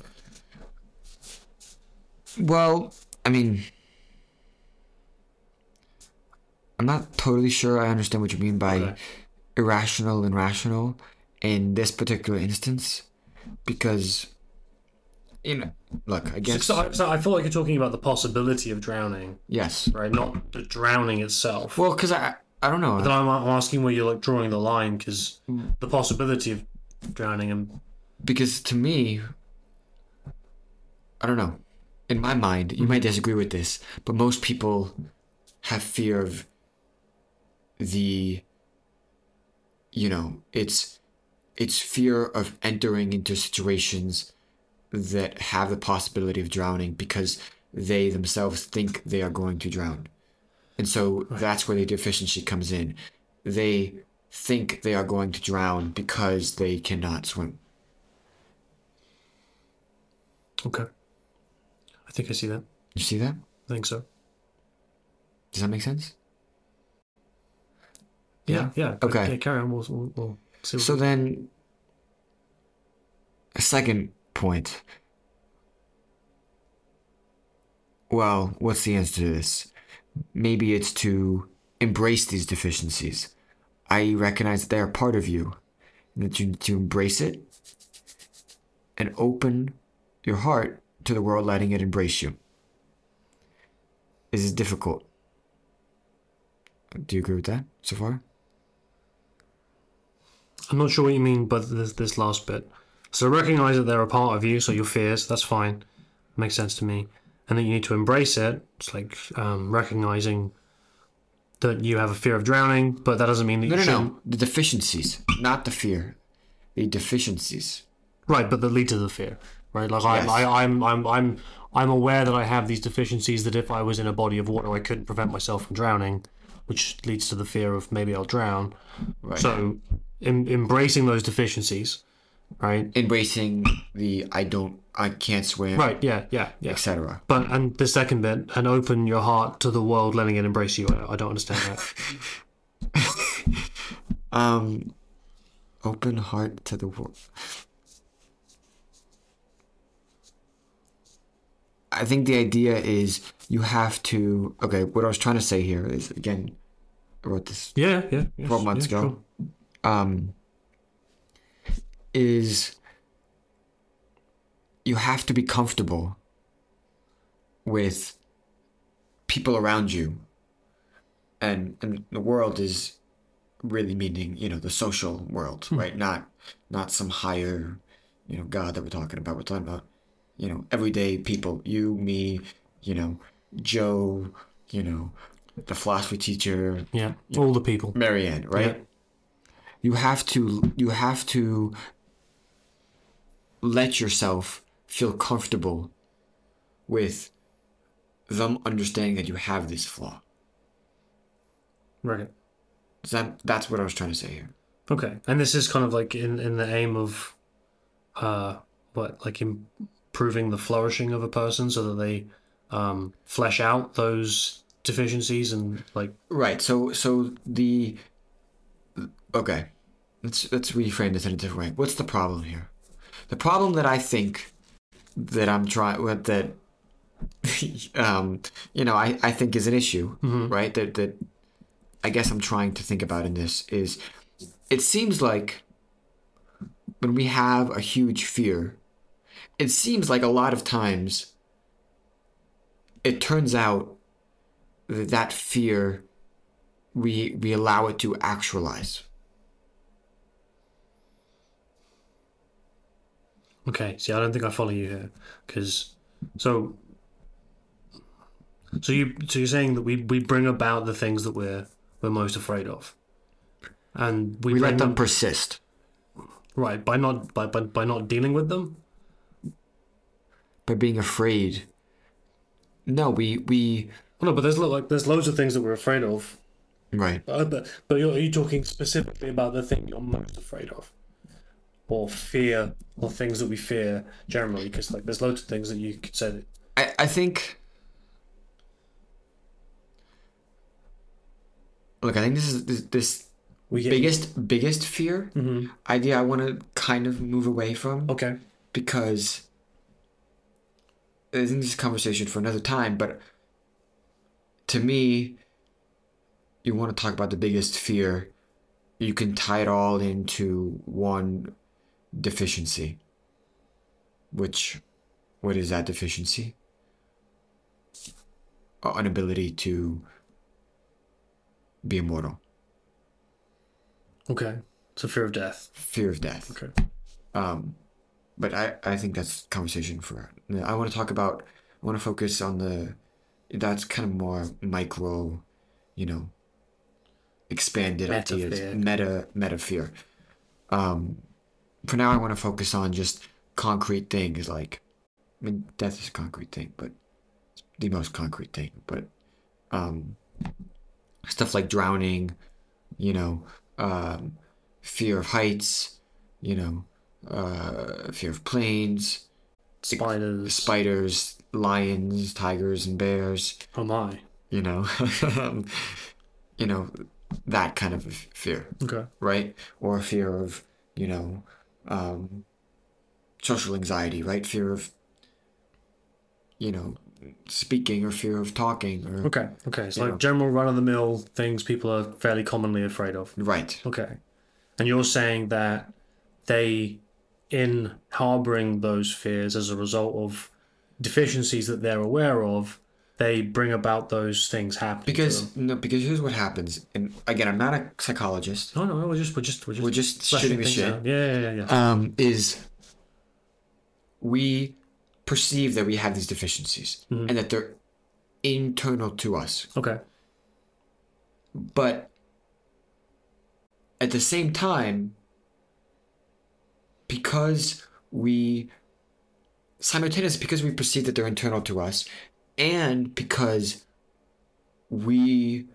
Well, I mean, I'm not totally sure I understand what you mean by Okay. irrational and rational in this particular instance, because you know, look, I guess So, so I feel like you're talking about the possibility of drowning, yes. right? Not the drowning itself. Well, because I I don't know. then I'm, I'm asking where you're like drawing the line because the possibility of drowning and because to me, I don't know. In my mind, you might mm-hmm. disagree with this, but most people have fear of the, you know, it's it's fear of entering into situations that have the possibility of drowning because they themselves think they are going to drown. And so that's where the deficiency comes in. They think they are going to drown because they cannot swim. okay. I think I see that. You see that? I think so. Does that make sense? Yeah, yeah. but- Okay. yeah, carry on. We'll, we'll, we'll What So then, a second point. Well, what's the answer to this? Maybe it's to embrace these deficiencies. I recognize that they are part of you, and that you need to embrace it and open your heart to the world, letting it embrace you. This Is difficult? Do you agree with that so far? I'm not sure what you mean by this, this last bit. So recognize that they're a part of you, so your fears, that's fine. Makes sense to me. And that you need to embrace it. It's like um, recognizing that you have a fear of drowning, but that doesn't mean that No, you no, shouldn't. no. The deficiencies, not the fear. The deficiencies. Right, but that lead to the fear. Right? Like Yes. I, I, I'm I'm I'm I'm aware that I have these deficiencies that if I was in a body of water I couldn't prevent myself from drowning, which leads to the fear of maybe I'll drown. Right. So em- embracing those deficiencies, right? Embracing the I don't, I can't swim, Right, yeah, yeah, yeah. etc. But and the second bit, and open your heart to the world, letting it embrace you. I, I don't understand that. (laughs) Um, open heart to the world. I think the idea is you have to. Okay, what I was trying to say here is again, I wrote this Yeah, yeah. yes, 12 months yeah, ago. sure. Um, is you have to be comfortable with people around you. And, and the world is really meaning you know the social world right? Not not some higher you know god that we're talking about. We're talking about you know everyday people. You me you know joe you know the philosophy teacher Yeah, all the people. marianne right? Yeah. You have to you have to let yourself feel comfortable with them understanding that you have this flaw. Right. Does that that's what i was trying to say here. Okay, and this is kind of like in in the aim of, uh, what like improving the flourishing of a person so that they um flesh out those deficiencies and like right. So so the okay let's let's reframe this in a different way. What's the problem here? The problem that i think that i'm trying that (laughs) um you know i i think is an issue right? That that i guess i'm trying to think about in this is it seems like when we have a huge fear it seems like a lot of times it turns out that that fear we we allow it to actualize Okay, see, I don't think I follow you here, because so so you so you're saying that we we bring about the things that we're we're most afraid of, and we, we let them persist right by not by, by by not dealing with them. by being afraid. No, we we no, but there's like there's loads of things that we're afraid of. right. Uh, but but you're, are you talking specifically about the thing you're most afraid of, or fear, or things that we fear generally? Because like there's loads of things that you could say. That, I, I think look i think this is this, this we get biggest biggest fear Mhm. idea i want to kind of move away from Okay. because i think this is a conversation for another time but to me you want to talk about the biggest fear you can tie it all into one deficiency which what is that deficiency an ability to be immortal Okay. So fear of death. fear of death Okay. um but i i think that's conversation for i want to talk about i want to focus on the that's kind of more micro you know expanded Meta ideas fear. meta meta fear um for now i want to focus on just concrete things like i mean death is a concrete thing but it's the most concrete thing but um stuff like drowning you know um fear of heights you know uh fear of planes Spiders. spiders lions tigers and bears oh my. you know um, (laughs) you know that kind of fear Okay. right or fear of you know um social anxiety right fear of you know speaking or fear of talking or Okay. Okay. So like know. general run of the mill things people are fairly commonly afraid of. right Okay. And you're saying that they, in harboring those fears as a result of deficiencies that they're aware of, they bring about those things happening. because no because here's what happens and again i'm not a psychologist no, no, no, we're just we're just we're just we're just shooting the shit out. Yeah, yeah, yeah, yeah. um, is we perceive that we have these deficiencies Mm-hmm. and that they're internal to us. okay. But at the same time, because we simultaneously because we perceive that they're internal to us and because we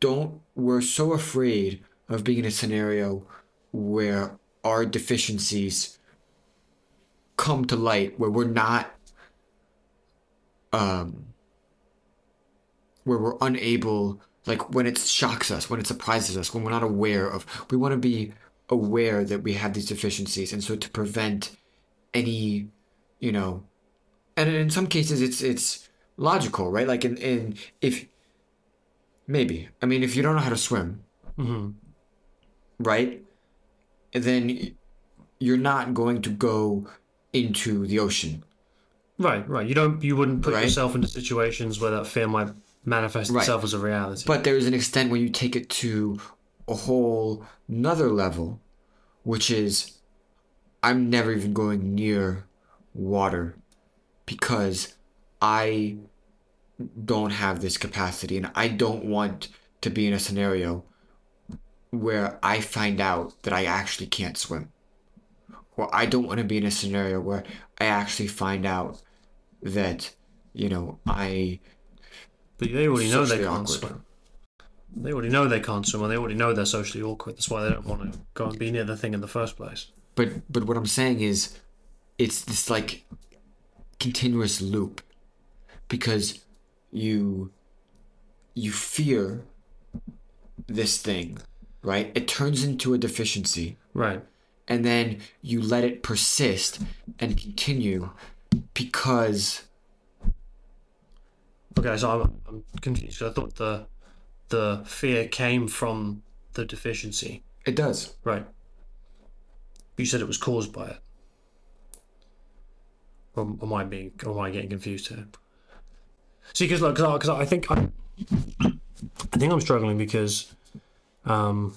don't we're so afraid of being in a scenario where our deficiencies come to light where we're not um where we're unable like when it shocks us when it surprises us when we're not aware of we want to be aware that we have these deficiencies. And so to prevent any you know and in some cases it's it's logical right like in, in if maybe i mean if you don't know how to swim hmm right then you're not going to go into the ocean Right, right. You don't you wouldn't put Right. yourself into situations where that fear might manifest Right. itself as a reality. But there's an extent where you take it to a whole another level, which is I'm never even going near water because I don't have this capacity and I don't want to be in a scenario where I find out that I actually can't swim. Or I don't want to be in a scenario where I actually find out that, you know, I But they already know they can't awkward. swim. They already know they can't swim, and they already know they're socially awkward. That's why they don't want to go and be near the thing in the first place. but but what I'm saying is it's this like continuous loop because you you fear this thing right it turns into a deficiency Right. and then you let it persist and continue because Okay, so I'm, I'm confused. I thought the the fear came from the deficiency. it does Right. You said it was caused by it. Or am I being? Or am I getting confused here? See, because like, because I, I think I, I think I'm struggling because, um,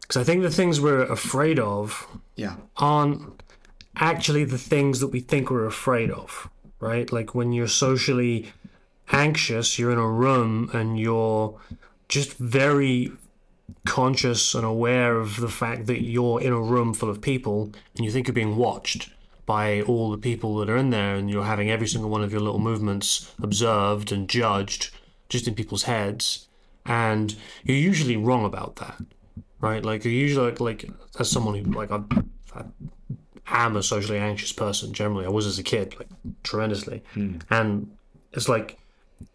because I think the things we're afraid of yeah aren't actually the things that we think we're afraid of, right? Like when you're socially anxious, you're in a room and you're just very conscious and aware of the fact that you're in a room full of people and you think you're being watched by all the people that are in there and you're having every single one of your little movements observed and judged just in people's heads. And you're usually wrong about that right? Like you're usually like, like as someone who like I, I am a socially anxious person generally. I was as a kid like tremendously. Hmm. And it's like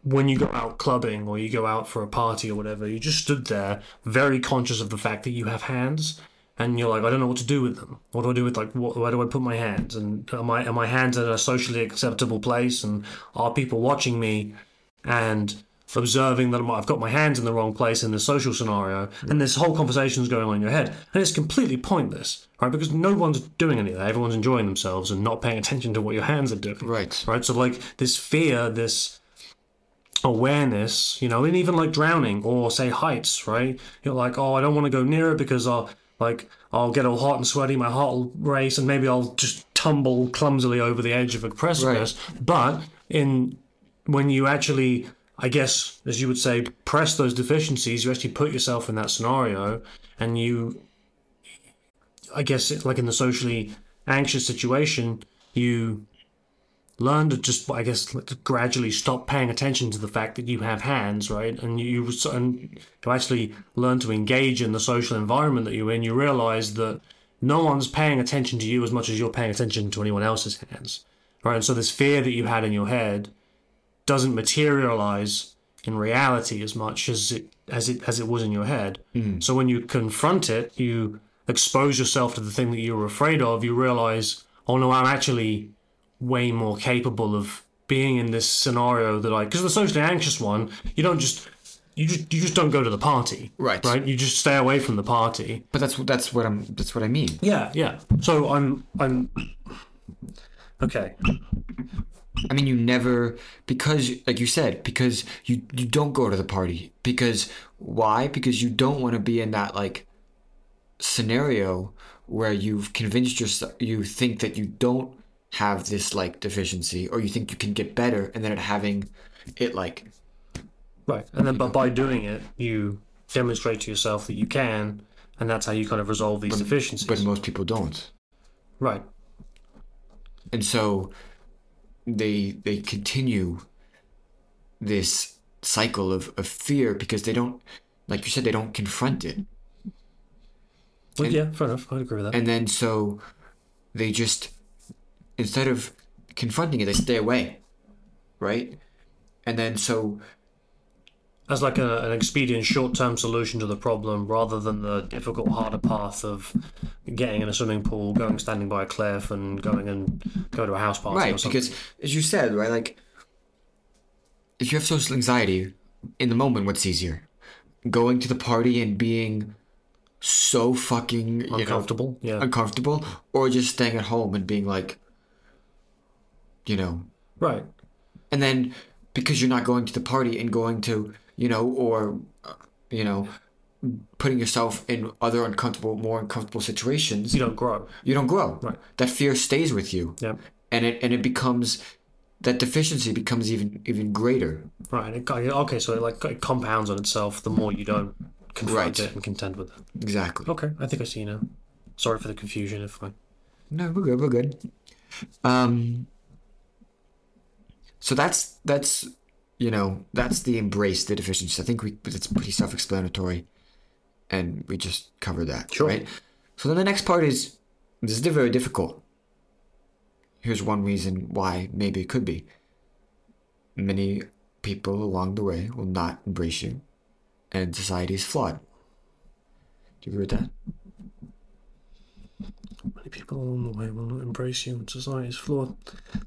when you go out clubbing or you go out for a party or whatever, you just stood there very conscious of the fact that you have hands and you're like, I don't know what to do with them. What do I do with like what, where do I put my hands? And are my are my hands in a socially acceptable place? And are people watching me and observing that I've got my hands in the wrong place in the social scenario? And this whole conversation is going on in your head, and it's completely pointless, right? Because no one's doing any of that. Everyone's enjoying themselves and not paying attention to what your hands are doing Right. right? So like this fear, this awareness, you know, and even like drowning or say heights, right? You're like, oh, I don't want to go near it because I'll like I'll get all hot and sweaty, my heart will race, and maybe I'll just tumble clumsily over the edge of a precipice. But in when you actually, I guess, as you would say, press those deficiencies, you actually put yourself in that scenario, and you, I guess, like in the socially anxious situation, you learn to just, I guess, like, gradually stop paying attention to the fact that you have hands, right? And you and you actually learn to engage in the social environment that you're in. You realize that no one's paying attention to you as much as you're paying attention to anyone else's hands, right? And so this fear that you had in your head doesn't materialize in reality as much as it as it as it was in your head. Hmm. So when you confront it, you expose yourself to the thing that you were afraid of. You realize, oh no, I'm actually way more capable of being in this scenario that I because the socially anxious one, you don't just you just you just don't go to the party, Right. Right, you just stay away from the party. But that's what that's what I'm that's what I mean. Yeah, yeah. So I'm I'm okay. I mean, you never because, like you said, because you you don't go to the party because why? Because you don't want to be in that like scenario where you've convinced yourself you think that you don't have this like deficiency or you think you can get better and then it having it like Right, and then but by doing it, you demonstrate to yourself that you can, and that's how you kind of resolve these deficiencies. but most people don't right, and so they they continue this cycle of, of fear because they don't like you said they don't confront it well, And- yeah, fair enough. I'd agree with that. and then so they just instead of confronting it they stay away right and then so As like a, an expedient, short-term solution to the problem, rather than the difficult, harder path of getting in a swimming pool, going standing by a cliff, and going and go to a house party. or right because as you said right like if you have social anxiety in the moment what's easier going to the party and being so fucking you know, uncomfortable. yeah, uncomfortable or just staying at home and being like you know right. and then because you're not going to the party and going to you know or uh, you know putting yourself in other uncomfortable more uncomfortable situations You don't grow. you don't grow Right. that fear stays with you Yeah, and it and it becomes that deficiency becomes even even greater right. Okay, so it like it compounds on itself the more you don't confront Right. it and contend with it. exactly Okay, I think I see now. Sorry for the confusion. If I no we're good we're good um so that's that's you know that's the embrace the deficiencies. I think we it's pretty self-explanatory and we just covered that Sure. right? So then the next part is this is very difficult. Here's one reason why maybe it could be. Many people along the way will not embrace you and society is flawed. Do you agree with that many people along the way will not embrace you, and society is flawed.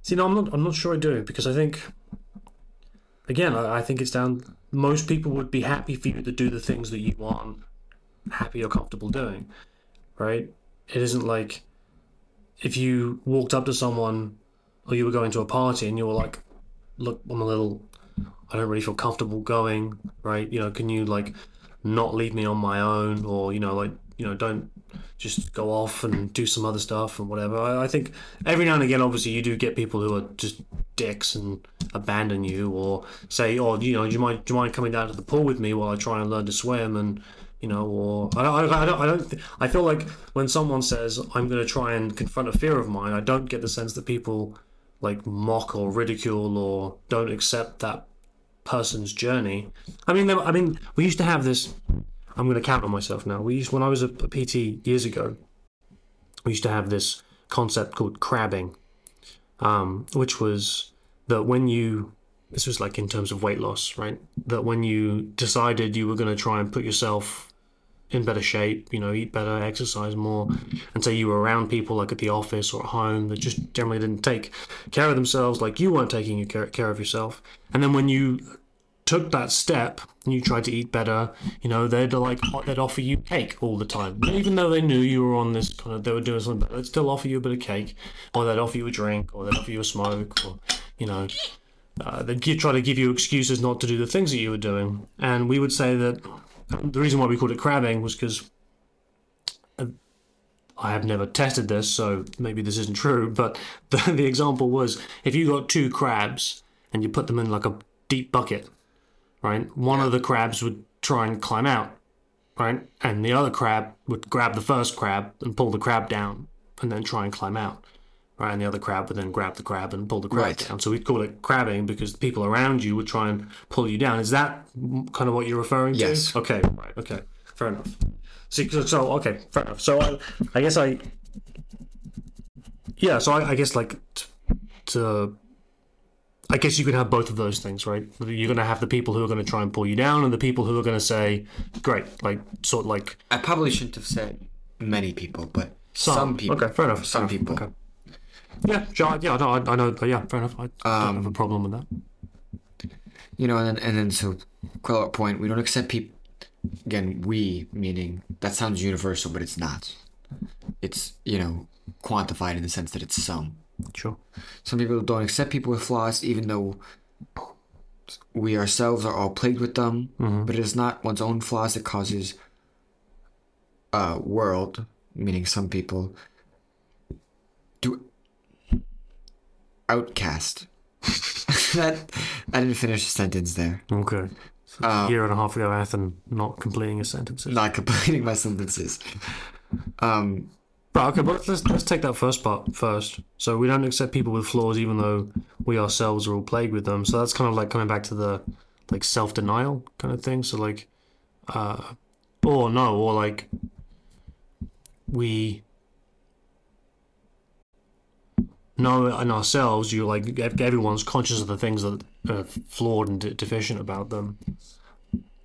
See, no, I'm not. I'm not sure I do because I think, again, I, I think it's down. Most people would be happy for you to do the things that you aren't happy or comfortable doing, right? It isn't like if you walked up to someone or you were going to a party and you were like, "Look, I'm a little. I don't really feel comfortable going, right? You know, can you like not leave me on my own, or you know, like you know, don't just go off and do some other stuff and whatever. I, I think every now and again, obviously, you do get people who are just dicks and abandon you, or say, "Oh, you know, do you mind, do you mind coming down to the pool with me while I try and learn to swim?" And you know, or I don't, I don't, I don't, th- I feel like when someone says I'm going to try and confront a fear of mine, I don't get the sense that people like mock or ridicule or don't accept that person's journey. I mean, I mean, we used to have this. I'm going to count on myself now. We used when I was a, PT years ago. We used to have this concept called crabbing, um, which was that when you this was like in terms of weight loss, right? That when you decided you were going to try and put yourself in better shape, you know, eat better, exercise more, and so you were around people like at the office or at home that just generally didn't take care of themselves, like you weren't taking care of yourself. And then when you took that step and you tried to eat better, you know, they'd like they'd offer you cake all the time, even though they knew you were on this kind of they were doing something but They'd still offer you a bit of cake, or they'd offer you a drink, or they'd offer you a smoke, or you know. Uh, they'd try to give you excuses not to do the things that you were doing, and we would say that the reason why we called it crabbing was because I have never tested this, so maybe this isn't true. But (laughs) the, the example was if you got two crabs and you put them in like a deep bucket, right? One of the crabs would try and climb out, right? And the other crab would grab the first crab and pull the crab down and then try and climb out. Right, and the other crab would then grab the crab and pull the crab Right. down. So we'd call it crabbing because the people around you would try and pull you down. Is that kind of what you're referring to? Yes. Okay. Right. Okay. Fair enough. So, so okay, fair enough. So I, I guess I, yeah. So I, I guess like t- to, I guess you could have both of those things, right? You're going to have the people who are going to try and pull you down, and the people who are going to say, "Great," like sort of like I probably shouldn't have said many people, but some, people. Okay, fair enough. Some fair enough, people. Okay. Yeah, sure. Yeah, no, I, I know. Yeah, fair enough. I don't have a um, problem with that. You know, and then, and then so, quell point, we don't accept people. Again, we, meaning, that sounds universal, but it's not. It's, you know, quantified in the sense that it's some. Sure. Some people don't accept people with flaws, even though we ourselves are all plagued with them. Mm-hmm. But it is not one's own flaws that causes a world, meaning some people, to outcast. (laughs) that I didn't finish the sentence there. Okay. So a um, year and a half ago, Athan not completing his sentences. Not completing my sentences. Um, But okay, but let's let's take that first part first. So we don't accept people with flaws, even though we ourselves are all plagued with them. So that's kind of like coming back to the like self denial kind of thing. So like, uh, or no, or like we know in ourselves. You like everyone's conscious of the things that are flawed and de- deficient about them.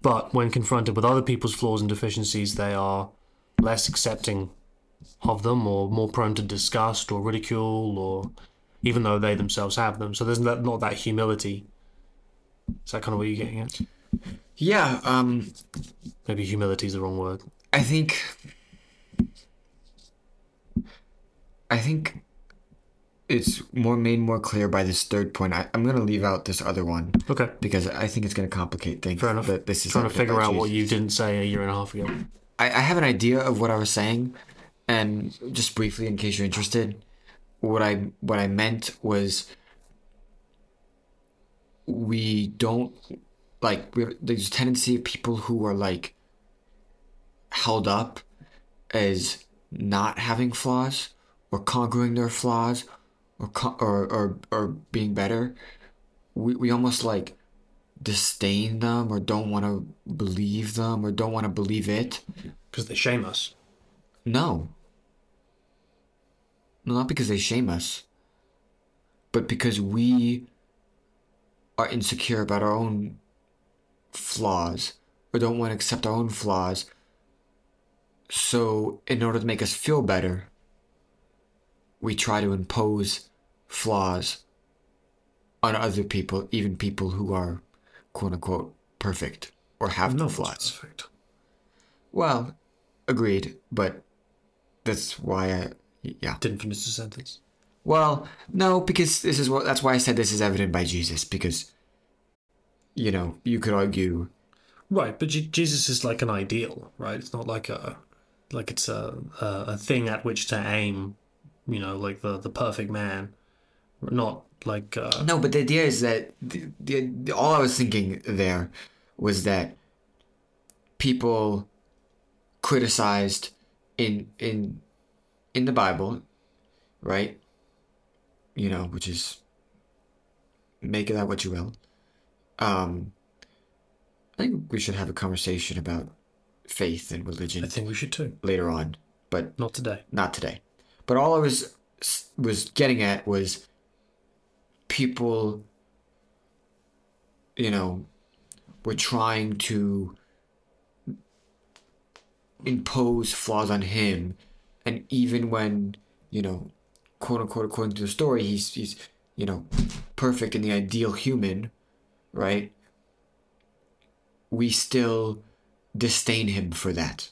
But when confronted with other people's flaws and deficiencies, they are less accepting of them or more prone to disgust or ridicule or even though they themselves have them. So there's not, not that humility. Is that kind of what you're getting at? Yeah, um, maybe humility is the wrong word. I think. I think it's more made more clear by this third point. I, I'm gonna leave out this other one okay. because I think it's gonna complicate things. fair enough. That this is trying to figure out what you didn't say a year and a half ago. I, I have an idea of what I was saying, and just briefly, in case you're interested, what I what I meant was we don't like we there's a tendency of people who are like held up as not having flaws or conquering their flaws or or or, or being better. We we almost like disdain them or don't want to believe them or don't want to believe it. because they shame us No. No, not because they shame us, but because we are insecure about our own flaws or don't want to accept our own flaws. So, in order to make us feel better, we try to impose flaws on other people, even people who are quote unquote perfect or have no no flaws. perfect Well, agreed, but that's why I yeah. didn't finish the sentence. Well, no, because this is what that's why I said this is evident by Jesus because you know, you could argue right but Je- jesus is like an ideal right? It's not like a like it's a a, a thing at which to aim you know like the the perfect man. Not like uh No, but the idea is that the, the, the all I was thinking there was that people criticized in in in the Bible, right? You know, which is make of that what you will. Um, I think we should have a conversation about faith and religion I think we should too. later on, but Not today. not today. But all I was was getting at was people, you know, were trying to impose flaws on him, and even when you know, quote unquote, according to the story, he's he's you know, perfect and the ideal human, right? We still disdain him for that.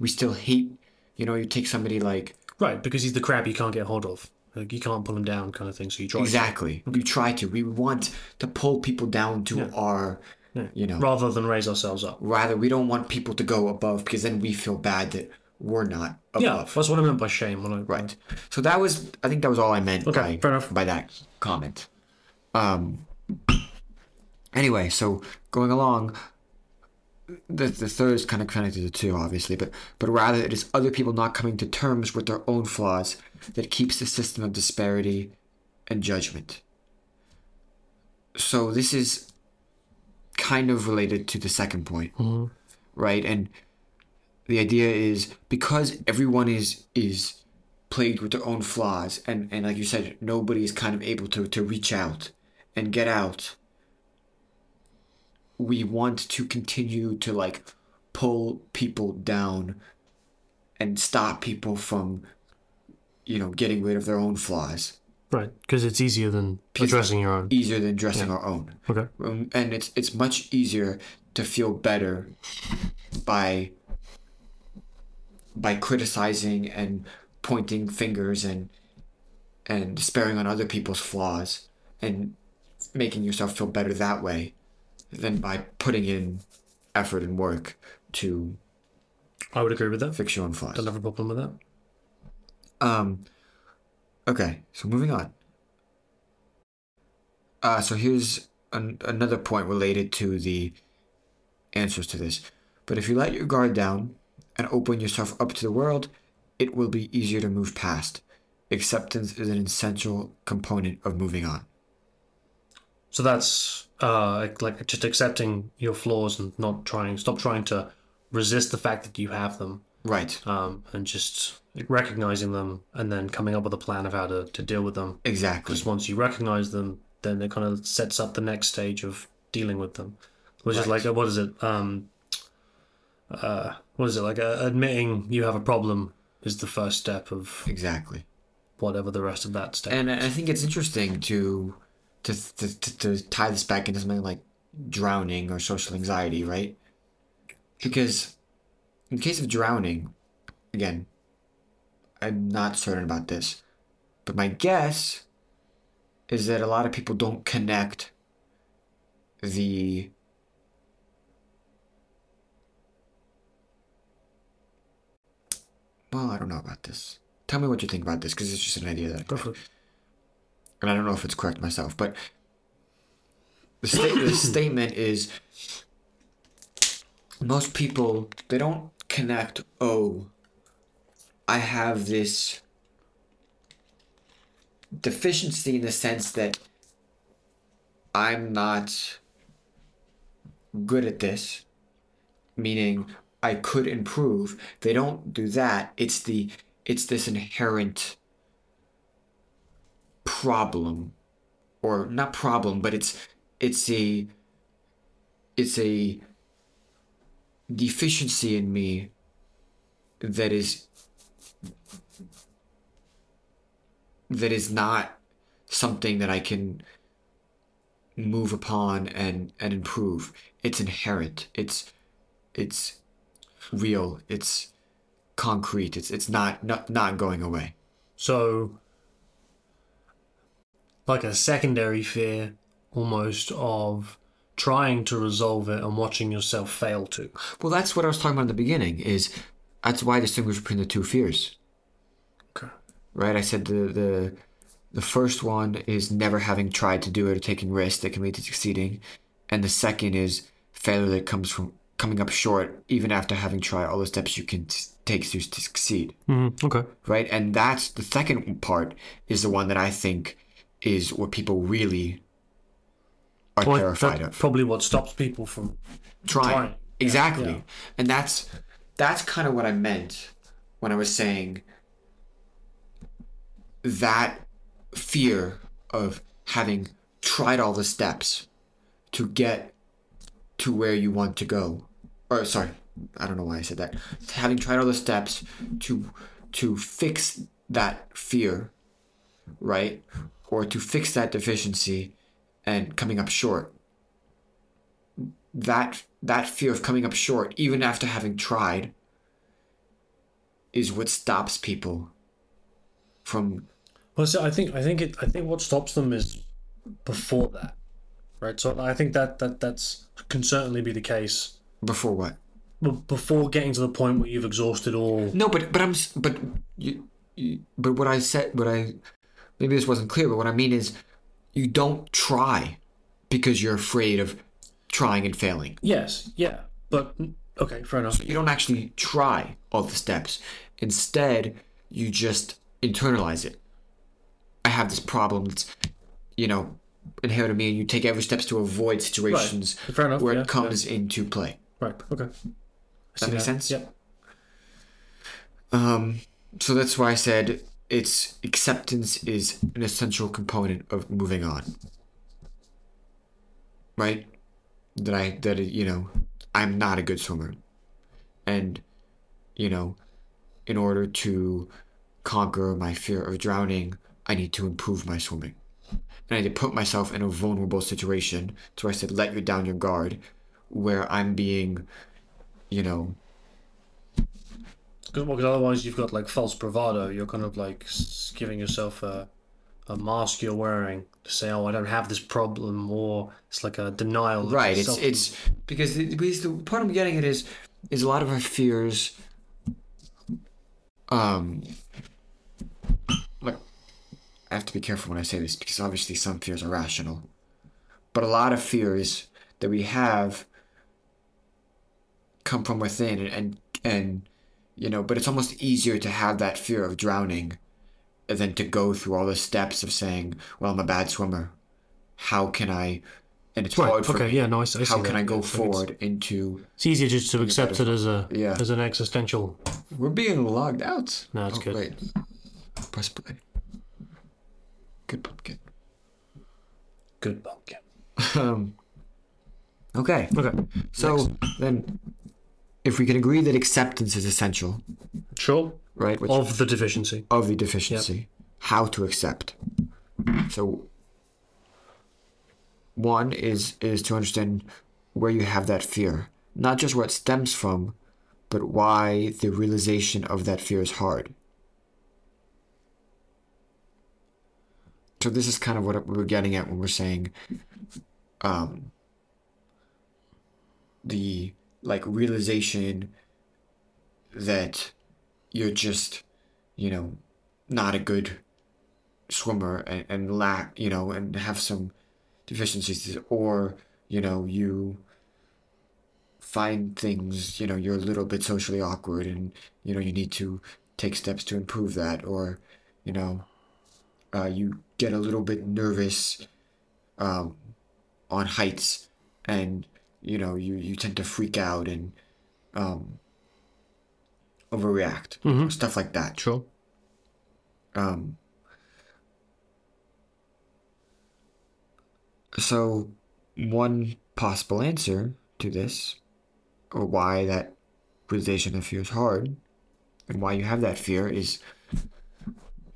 We still hate, you know, you take somebody like Right, because he's the crab you can't get hold of. Like, you can't pull him down, kind of thing. So you try. to. Exactly. We try to. We want to pull people down to our, you know, Rather than raise ourselves up. rather we don't want people to go above because then we feel bad that we're not above. Yeah, that's what I meant by shame. When I, Right. So that was, I think that was all I meant Okay, by, by that comment. Um. Anyway, so going along, the the third is kind of connected to the two, obviously, but but rather it is other people not coming to terms with their own flaws that keeps the system of disparity and judgment. So this is kind of related to the second point, right? And the idea is because everyone is is plagued with their own flaws and and like you said nobody is kind of able to to reach out and get out we want to continue to like pull people down and stop people from you know getting rid of their own flaws Right, because it's easier than addressing your own. easier than dressing our own Okay. um, and it's it's much easier to feel better by by criticizing and pointing fingers and and despairing on other people's flaws and making yourself feel better that way than by putting in effort and work to I would agree with that. fix your own flaws. Don't have a problem with that. Um, okay, so moving on. Uh, so here's an, another point related to the answers to this. But if you let your guard down and open yourself up to the world, it will be easier to move past. Acceptance is an essential component of moving on. So that's uh, like just accepting your flaws and not trying, stop trying to resist the fact that you have them, Right. um, and just recognizing them and then coming up with a plan of how to, to deal with them. Exactly. Because once you recognize them, then it kind of sets up the next stage of dealing with them, which is like what is it? Um, uh, what is it like? Uh, admitting you have a problem is the first step of Exactly. whatever the rest of that step. And I think it's interesting to to, to, to, to tie this back into something like drowning or social anxiety, right? Because in the case of drowning, again, I'm not certain about this, but my guess is that a lot of people don't connect the well, I don't know about this. Tell me what you think about this, because it's just an idea that I Go for it. and I don't know if it's correct myself, but the, sta- the (coughs) statement is most people they don't connect. Oh, I have this deficiency in the sense that I'm not good at this, meaning I could improve. They don't do that. It's the it's this inherent problem or not problem but it's it's a it's a deficiency in me that is that is not something that I can move upon and and improve it's inherent it's it's real it's concrete it's it's not not, not going away So, like a secondary fear almost of trying to resolve it and watching yourself fail to. Well, that's what I was talking about in the beginning. Is that's why I distinguish between the two fears, Okay. right? I said the the the first one is never having tried to do it or taking risks that can lead to succeeding, and the second is failure that comes from coming up short even after having tried all the steps you can t- take to, to succeed Mm-hmm. Okay. right and that's the second part is the one that i think is what people really are Well, terrified that's of probably what stops people from trying. trying. Exactly. yeah. And that's that's kind of what I meant when I was saying that fear of having tried all the steps to get to where you want to go. Or sorry, I don't know why I said that. Having tried all the steps to to fix that fear, right? Or to fix that deficiency and coming up short that that fear of coming up short even after having tried is what stops people from Well, so I think I think it I think what stops them is before that, right? So I think that that that's can certainly be the case. before what before getting to the point where you've exhausted all, no but but i'm but you, you but what i said what i maybe this wasn't clear but what i mean is you don't try because you're afraid of trying and failing yes, yeah, but okay, fair enough. you don't actually try all the steps. Instead, you just internalize it. I have this problem that's, you know, inherent in me, and you take every steps to avoid situations Fair enough, where yeah, it comes into play. Right. Okay. Does that make sense? Yep. Um, so that's why I said it's acceptance is an essential component of moving on. Right? That I that you know I'm not a good swimmer, and you know, in order to conquer my fear of drowning, I need to improve my swimming. And I had to put myself in a vulnerable situation. So I said, let you down your guard, where I'm being, you know, Because well, otherwise you've got like false bravado. You're kind of like giving yourself a a mask you're wearing to say, "Oh, I don't have this problem," or it's like a denial. right it's it's because the, because the part i'm getting at is is a lot of our fears um i have to be careful when i say this because obviously some fears are rational but a lot of fears that we have come from within and and, and you know but it's almost easier to have that fear of drowning than to go through all the steps of saying well i'm a bad swimmer how can i and it's Right. hard for Okay. me Yeah. No. I, see how that. can I go like it's- forward into? It's easier just to accept it as a Yeah. as an existential. We're being logged out. No, it's oh, good. Wait, press play. Good pumpkin. Good pumpkin. Um. Okay, Okay. so then, if we can agree that acceptance is essential, Sure. right? Which, Of the deficiency. of the deficiency, how to accept. So, one is is to understand where you have that fear, not just where it stems from, but why the realization of that fear is hard. So this is kind of what we're getting at when we're saying, um, the like realization that you're just, you know, not a good swimmer and, and lack, you know, and have some deficiencies, or you know, you find things, you know, you're a little bit socially awkward, and you know, you need to take steps to improve that, or you know, uh, you get a little bit nervous um, on heights, and you know, you you tend to freak out and um, overreact, stuff like that. Sure. Um, so, one possible answer to this, or why that realization of fear is hard, and why you have that fear is.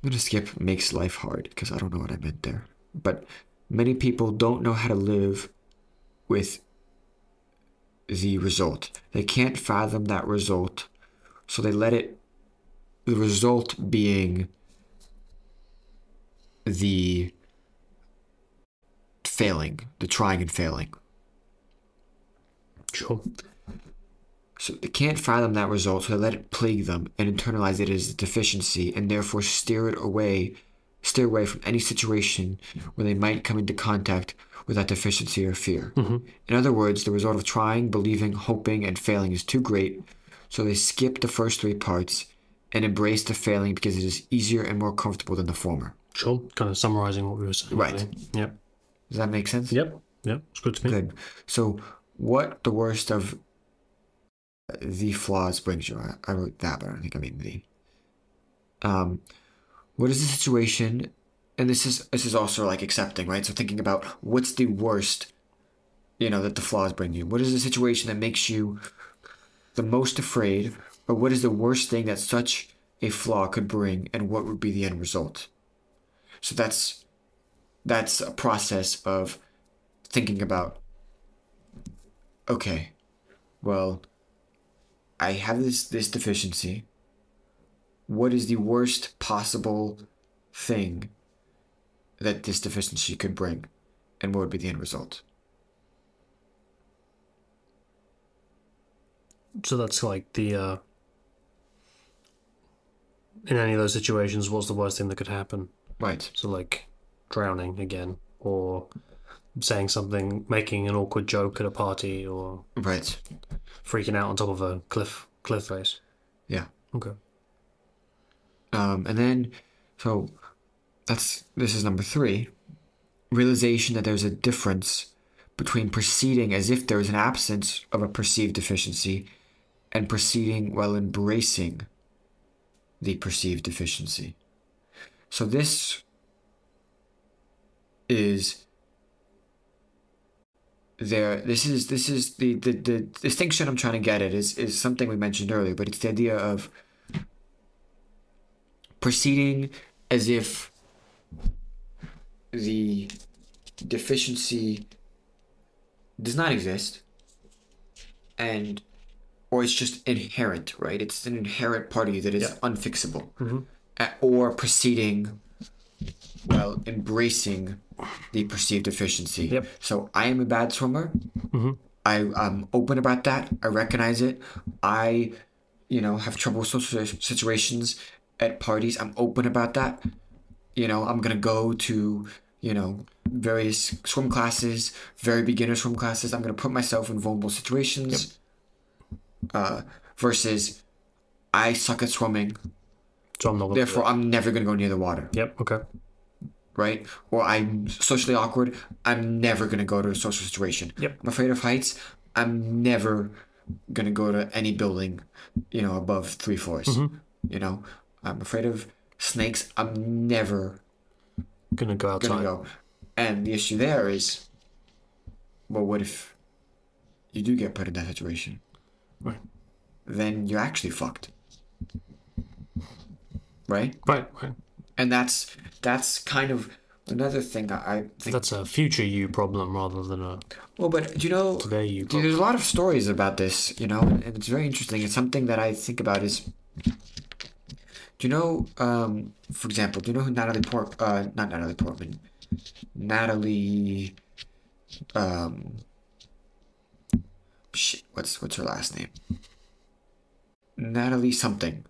I'm gonna skip makes life hard because I don't know what I meant there. But many people don't know how to live with the result. They can't fathom that result, so they let it. The result being the failing, the trying and failing. Sure. So they can't fathom that result, so they let it plague them and internalize it as a deficiency and therefore steer it away steer away from any situation where they might come into contact with that deficiency or fear. Mm-hmm. In other words, the result of trying, believing, hoping, and failing is too great, so they skip the first three parts and embrace the failing because it is easier and more comfortable than the former. Sure. Kind of summarizing what we were saying. Right. Yep. Does that make sense? Yep. Yep. It's good to me. Good. So, what the worst of the flaws brings you? I, I wrote that, but I don't think I mean the. Um, what is the situation? And this is this is also like accepting, right? So thinking about what's the worst, you know, that the flaws bring you. What is the situation that makes you the most afraid, or what is the worst thing that such a flaw could bring, and what would be the end result? So that's that's a process of thinking about okay well i have this this deficiency what is the worst possible thing that this deficiency could bring and what would be the end result So that's like the. uh In any of those situations, what's the worst thing that could happen? right So like drowning again, or saying something, making an awkward joke at a party, or right freaking out on top of a cliff cliff face. yeah Okay. um and then so that's this is number three realization that there's a difference between proceeding as if there is an absence of a perceived deficiency and proceeding while embracing the perceived deficiency. So this is there this is this is the, the the distinction I'm trying to get at is is something we mentioned earlier, but it's the idea of proceeding as if the deficiency does not exist and or it's just inherent right? It's an inherent part of you that is unfixable. Mm-hmm. A- or proceeding while embracing the perceived efficiency. Yep. so i am a bad swimmer I, i'm open about that i recognize it i you know have trouble with social situations at parties i'm open about that you know i'm gonna go to you know various swim classes very beginner swim classes i'm gonna put myself in vulnerable situations Yep. uh, versus i suck at swimming So I'm not. Therefore i'm never gonna go near the water. Yep. Okay. Right or i'm socially awkward i'm never gonna go to a social situation Yep. i'm afraid of heights i'm never gonna go to any building you know above three floors mm-hmm. you know i'm afraid of snakes i'm never Gonna go outside. gonna go. And the issue there is, well, what if you do get put in that situation? Right. Then you're actually fucked. Right? Right. Right. And that's that's kind of another thing I I think. That's a future you problem rather than a well, but do you know? today you problem. there's a lot of stories about this, you know, and it's very interesting. It's something that I think about is. Do you know, um, for example, do you know who Natalie Port, uh, not Natalie Portman, Natalie, um, shit, what's what's her last name? Natalie something.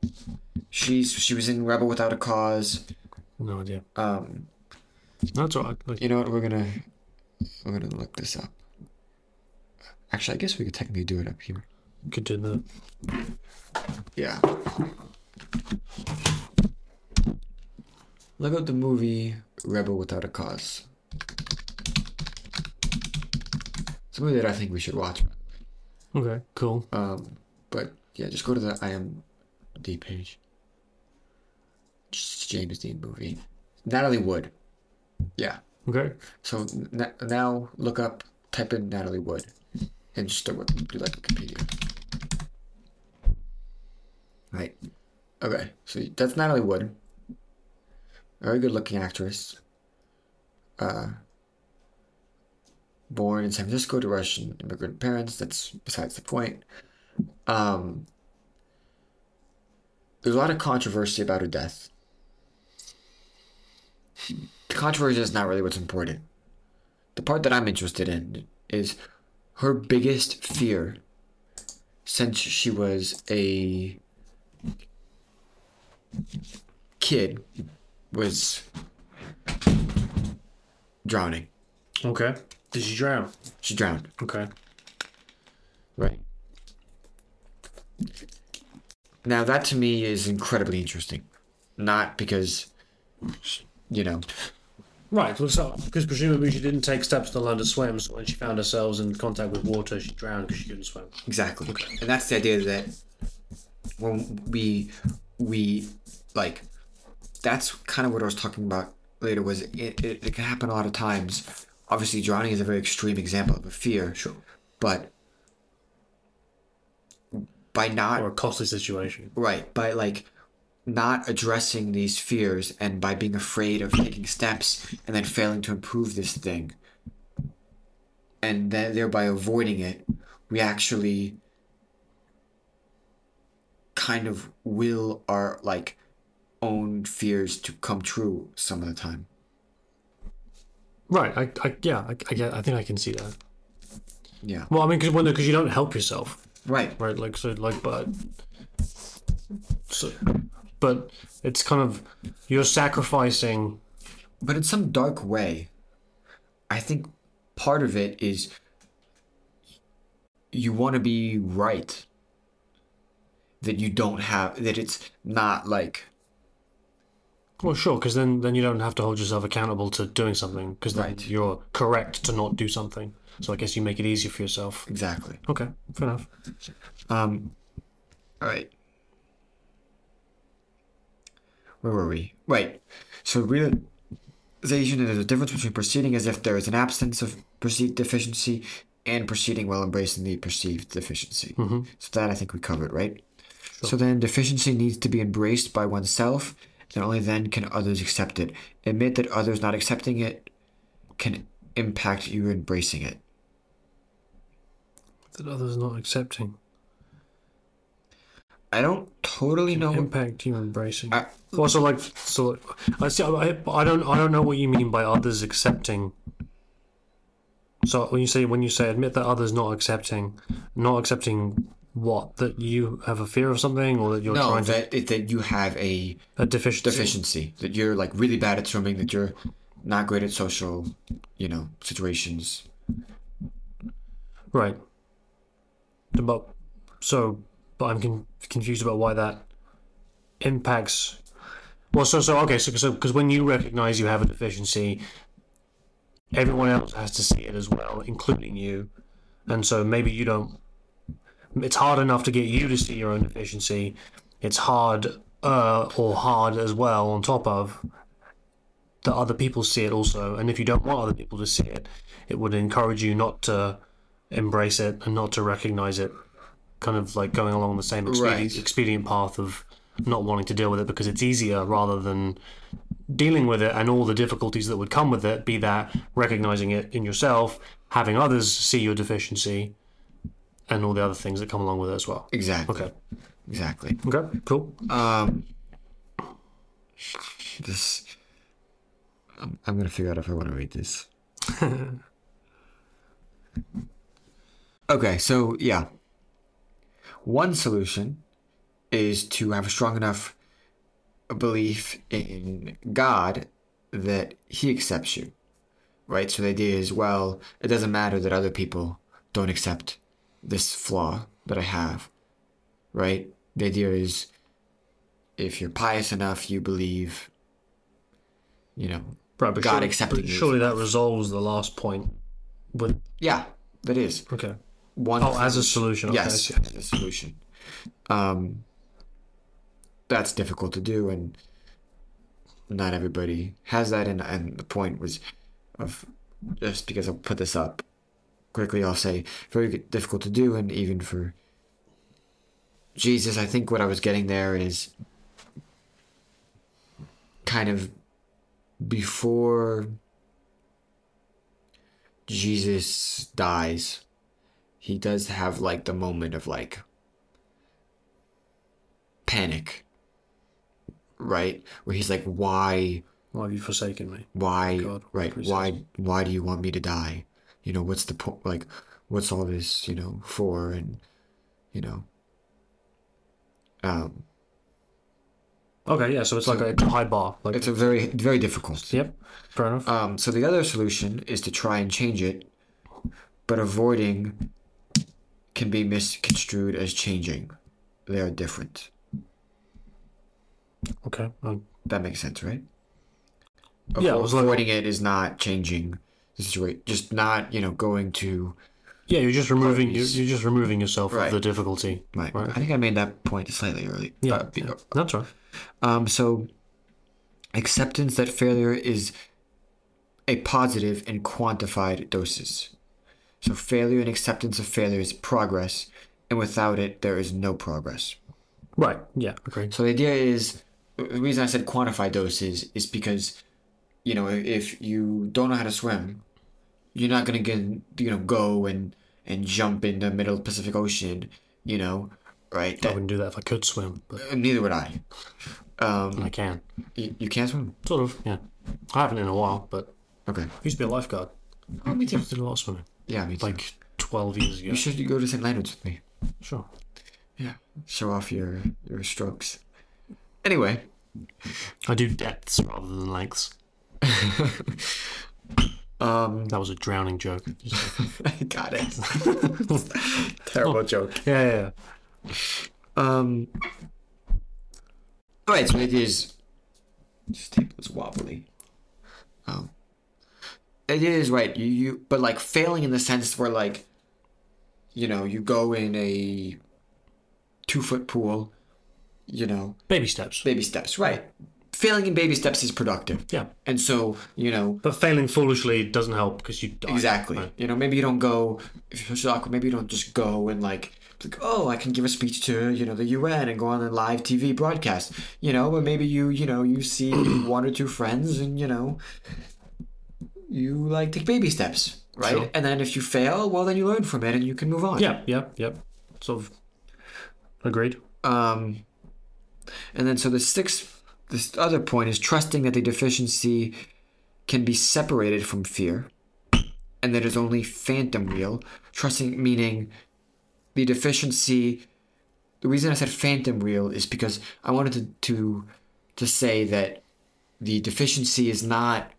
She's she was in Rebel Without a Cause. No idea. Um, That's all right. Like, you know what? We're gonna we're gonna look this up. Actually, I guess we could technically do it up here. could do that. Yeah. Look up the movie Rebel Without a Cause. It's a movie that I think we should watch. Okay. Cool. Um, but yeah, just go to the IMDb page. James Dean movie. Natalie Wood. Yeah. Okay. So n- now look up, type in Natalie Wood, and just start with do like Wikipedia. Right. Okay. So that's Natalie Wood. Very good looking actress. Uh, born in San Francisco to Russian immigrant parents. That's besides the point. Um, there's a lot of controversy about her death. The controversy is not really what's important. The part that I'm interested in is her biggest fear since she was a kid was drowning. Okay. Did she drown? She drowned. Okay. Right. Now that to me is incredibly interesting. Not because you know, Right. Well, so because presumably she didn't take steps to learn to swim, so when she found herself in contact with water, she drowned because she couldn't swim. exactly. And that's the idea that when we we like that's kind of what I was talking about later was it, it, it can happen a lot of times. Obviously drowning is a very extreme example of a fear. Sure. But by not Or a costly situation. Right, by like not addressing these fears and by being afraid of taking steps and then failing to improve this thing and then thereby avoiding it, we actually kind of will our like own fears to come true some of the time. Right. I, I yeah. I, I get. I think I can see that. Yeah. Well, I mean, because because you don't help yourself, Right. right? Like so, like but. So, but it's kind of you're sacrificing. But in some dark way, I think part of it is you want to be right. That you don't have, that it's not like, Well, sure, because then then you don't have to hold yourself accountable to doing something because then Right. you're correct to not do something. So I guess you make it easier for yourself. exactly. Okay, fair enough. Um, all right. Where were we? Right. So realization is a difference between proceeding as if there is an absence of perceived deficiency and proceeding while embracing the perceived deficiency. Mm-hmm. So that I think we covered, right? So then deficiency needs to be embraced by oneself, and only then can others accept it. Admit that others not accepting it can impact you embracing it. That others not accepting I don't totally know. what- impact you embracing. I- also, like so, I see. I, I don't. I don't know what you mean by others accepting. So when you say when you say admit that others not accepting, not accepting what that you have a fear of something or that you're no, trying to that it, that you have a a deficiency. deficiency that you're like really bad at swimming that you're not great at social you know situations Right. But so, but I'm con- confused about why that impacts. Well, so so okay, so so because when you recognize you have a deficiency, everyone else has to see it as well, including you, and so maybe you don't. It's hard enough to get you to see your own deficiency. It's hard, uh, or hard as well on top of that other people see it also. And if you don't want other people to see it, it would encourage you not to embrace it and not to recognize it. Kind of like going along the same expedient, Right. expedient path of not wanting to deal with it because it's easier rather than dealing with it and all the difficulties that would come with it, be that recognizing it in yourself, having others see your deficiency, and all the other things that come along with it as well. exactly Okay. exactly Okay, cool. um this I'm, I'm gonna figure out if i want to read this (laughs) okay so yeah one solution is to have a strong enough belief in god that he accepts you right so the idea is well it doesn't matter that other people don't accept this flaw that i have right the idea is if you're pious enough you believe you know Right, God surely, accepting surely that resolves the last point. But yeah that is okay. One Oh, as a solution. Yes see. as a solution um that's difficult to do and not everybody has that and, and the point was of just because i'll put this up quickly i'll say very difficult to do and even for jesus i think what i was getting there is kind of before jesus dies he does have like the moment of like panic right where he's like why Why have you forsaken me? why God, right why why do you want me to die you know what's the point like what's all this you know for and you know um Okay, yeah. So it's like a, it's a high bar. Like, It's a very very difficult. yep. Fair enough. Um, so the other solution is to try and change it, but avoiding can be misconstrued as changing. They are different. okay. Um, That makes sense, right? Yeah, it was like- avoiding it is not changing the situation. Just not, you know, going to. yeah, you're just removing you're, you're just removing yourself Right. of the difficulty. Right. Right. I think I made that point slightly early. Yeah, Uh, yeah. that's right. Um, so, acceptance that failure is a positive in quantified doses. So, failure and acceptance of failure is progress, and without it, there is no progress. Right. Yeah. Agreed. So, the idea is the reason I said quantify doses is because, you know, if you don't know how to swim, you're not gonna get, you know, go and and jump in the middle of the Pacific Ocean, you know, right? I wouldn't do that if I could swim, but neither would I. Um, I can. you, you can't swim. Sort of. Yeah. I haven't in a while, but Okay. I used to be a lifeguard. Oh, me too. Did a lot of swimming. Yeah, me too. Like twelve years ago. you should go to St. Leonard's with me. Sure. Yeah. Show off your your strokes. Anyway, I do depths rather than lengths. (laughs) um, That was a drowning joke. (laughs) I got it. (laughs) Terrible joke. yeah, yeah, yeah. Um. All right, so it is. This tape was wobbly. Um. It is right. You you but like failing in the sense where like. You know, you go in a. Two foot pool. You know, Baby steps. baby steps. Right. Failing in baby steps is productive. Yeah. And so you know But failing foolishly doesn't help because you die. Exactly. Right. You know, maybe you don't go if you're awkward. Maybe you don't just go and like, like, oh, I can give a speech to you know the UN and go on a live TV broadcast. You know, but maybe you you know you see (clears throat) one or two friends and you know you like take baby steps, right? Sure. And then if you fail, well, then you learn from it and you can move on. Yeah, yeah, yeah. Of. Agreed. Um, and then so the sixth, this other point is trusting that the deficiency can be separated from fear, and that it's only phantom real. Trusting meaning the deficiency. The reason I said phantom real is because I wanted to to, to say that the deficiency is not,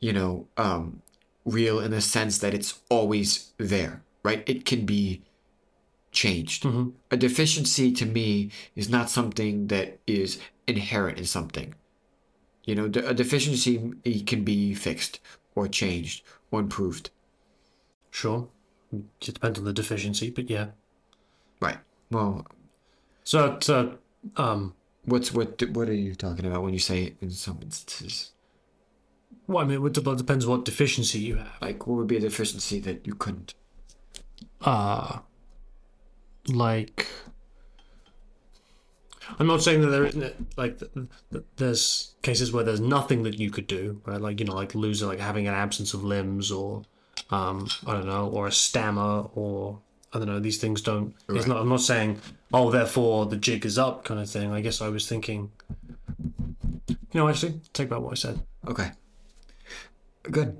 you know, um, real in the sense that it's always there, right? It can be changed. A deficiency to me is not something that is inherent in something. You know, a deficiency can be fixed or changed or improved. Sure. It depends on the deficiency, but yeah. Right. Well, So, it's, uh, um, what's what? What are you talking about when you say in some instances? Well, I mean, it depends what deficiency you have. Like, what would be a deficiency that you couldn't? uh like I'm not saying that there isn't like th- th- there's cases where there's nothing that you could do, right? Like you know, like losing, like having an absence of limbs, or um, I don't know, or a stammer, or I don't know. These things don't. It's not. I'm not saying, oh, therefore the jig is up, kind of thing. I guess I was thinking. You know, actually, take back what I said. Okay. Good.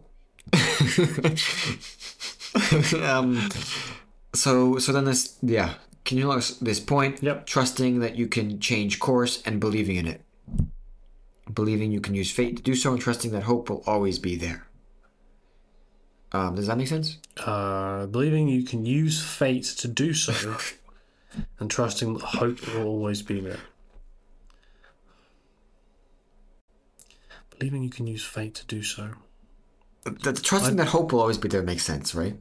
(laughs) um, so so then this yeah. Can you notice this point? Yep. Trusting that you can change course and believing in it. Believing you can use fate to do so and trusting that hope will always be there. Um, does that make sense? Uh, believing you can use fate to do so, (laughs) and trusting that hope will always be there. Believing you can use fate to do so. The, the trusting that hope will always be there makes sense, right?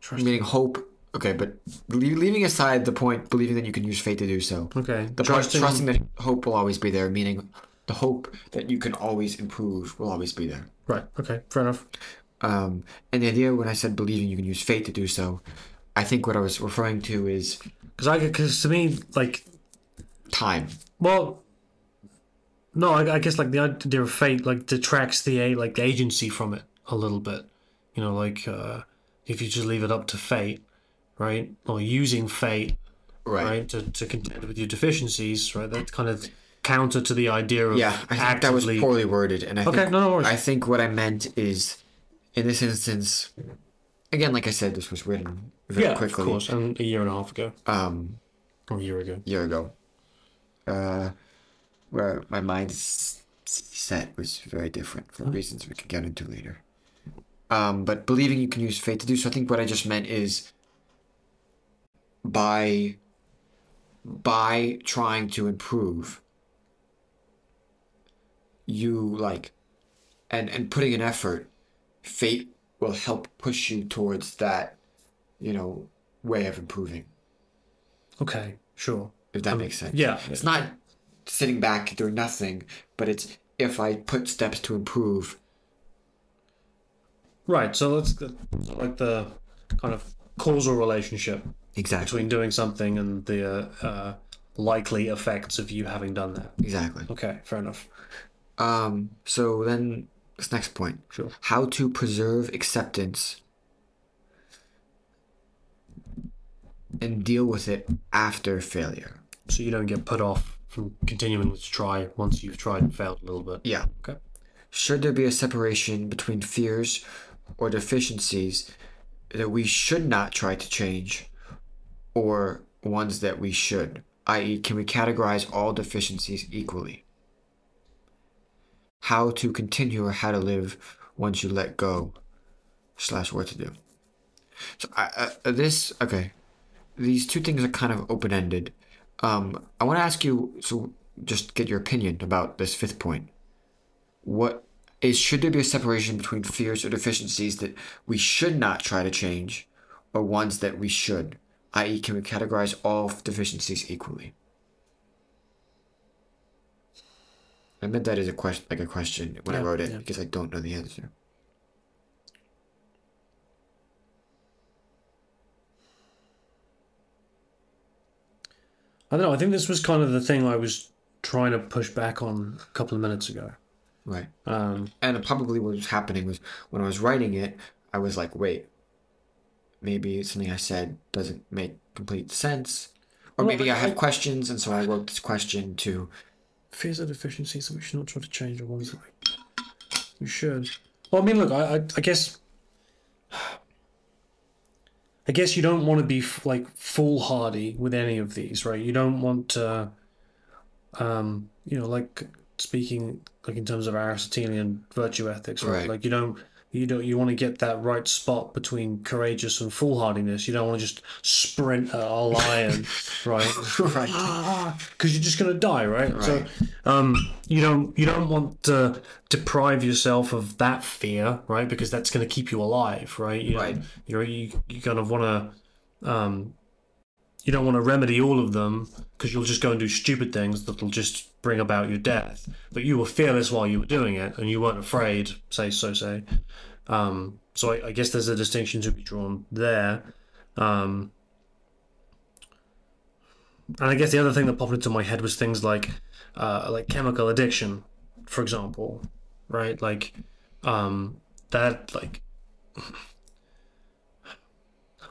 Trusting. Meaning hope. Okay, but leaving aside the point, believing that you can use fate to do so. Okay. The part trusting that hope will always be there, meaning the hope that you can always improve will always be there. Right. Okay. Fair enough. Um, and the idea when I said believing you can use fate to do so, I think what I was referring to is Because I, because to me, like, time. well, no, I, I guess like the idea of fate like detracts the a like the agency from it a little bit. You know, like uh, if you just leave it up to fate, right, or using fate Right. right, to, to contend with your deficiencies, right? That's kind of counter to the idea of Yeah, I think that was poorly worded, and I Okay, think no, no worries. I think what I meant is, in this instance, again, like I said, this was written very yeah, quickly. of course, and a year and a half ago. Um, A year ago. year ago, uh, where my mindset was very different for reasons we could get into later. Um, but believing you can use fate to do so, I think what I just meant is by by trying to improve, you like, and and putting an effort, fate will help push you towards that, you know, way of improving Okay, sure. if that makes sense. yeah. It's not sitting back doing nothing, but it's if I put steps to improve. Right. So let's like the kind of causal relationship Exactly. between doing something and the uh, uh, likely effects of you having done that. Exactly. Okay, fair enough. Um. So then, this next point. Sure. How to preserve acceptance and deal with it after failure. So you don't get put off from continuing to try once you've tried and failed a little bit. Yeah. Okay. Should there be a separation between fears or deficiencies that we should not try to change or ones that we should? I.e., can we categorize all deficiencies equally? How to continue or how to live once you let go, slash what to do. So I, uh, this okay, these two things are kind of open ended. Um, I want to ask you so just get your opinion about this fifth point. What is should there be a separation between fears or deficiencies that we should not try to change or ones that we should? I.e can we categorize all deficiencies equally? I meant that as a question like a question when i wrote it yeah. because i don't know the answer I don't know. I think this was kind of the thing I was trying to push back on a couple of minutes ago. right Um, and probably what was happening was when i was writing it i was like wait maybe something i said doesn't make complete sense or Well, maybe i I- have I- questions and so i wrote this question to fears are deficiencies that we should not try to change, or ones that we, we should. Well, I mean, look, I, I, I guess, I guess you don't want to be f- like foolhardy with any of these, right? You don't want to, um, you know, like speaking like in terms of Aristotelian virtue ethics, right? Right. Like you don't. You don't. You want to get that right spot between courageous and foolhardiness. You don't want to just sprint at a lion, (laughs) right? right because you're just gonna die, right? right? So, um, you don't you don't want to deprive yourself of that fear, right? Because that's gonna keep you alive, right? You Right. You know, you you kind of want to, um, you don't want to remedy all of them because you'll just go and do stupid things that'll just bring about your death. But you were fearless while you were doing it, and you weren't afraid. Say so say. Um, so I, I guess there's a distinction to be drawn there. Um, and I guess the other thing that popped into my head was things like, uh, like chemical addiction, for example, right? Like, um, that like. (sighs)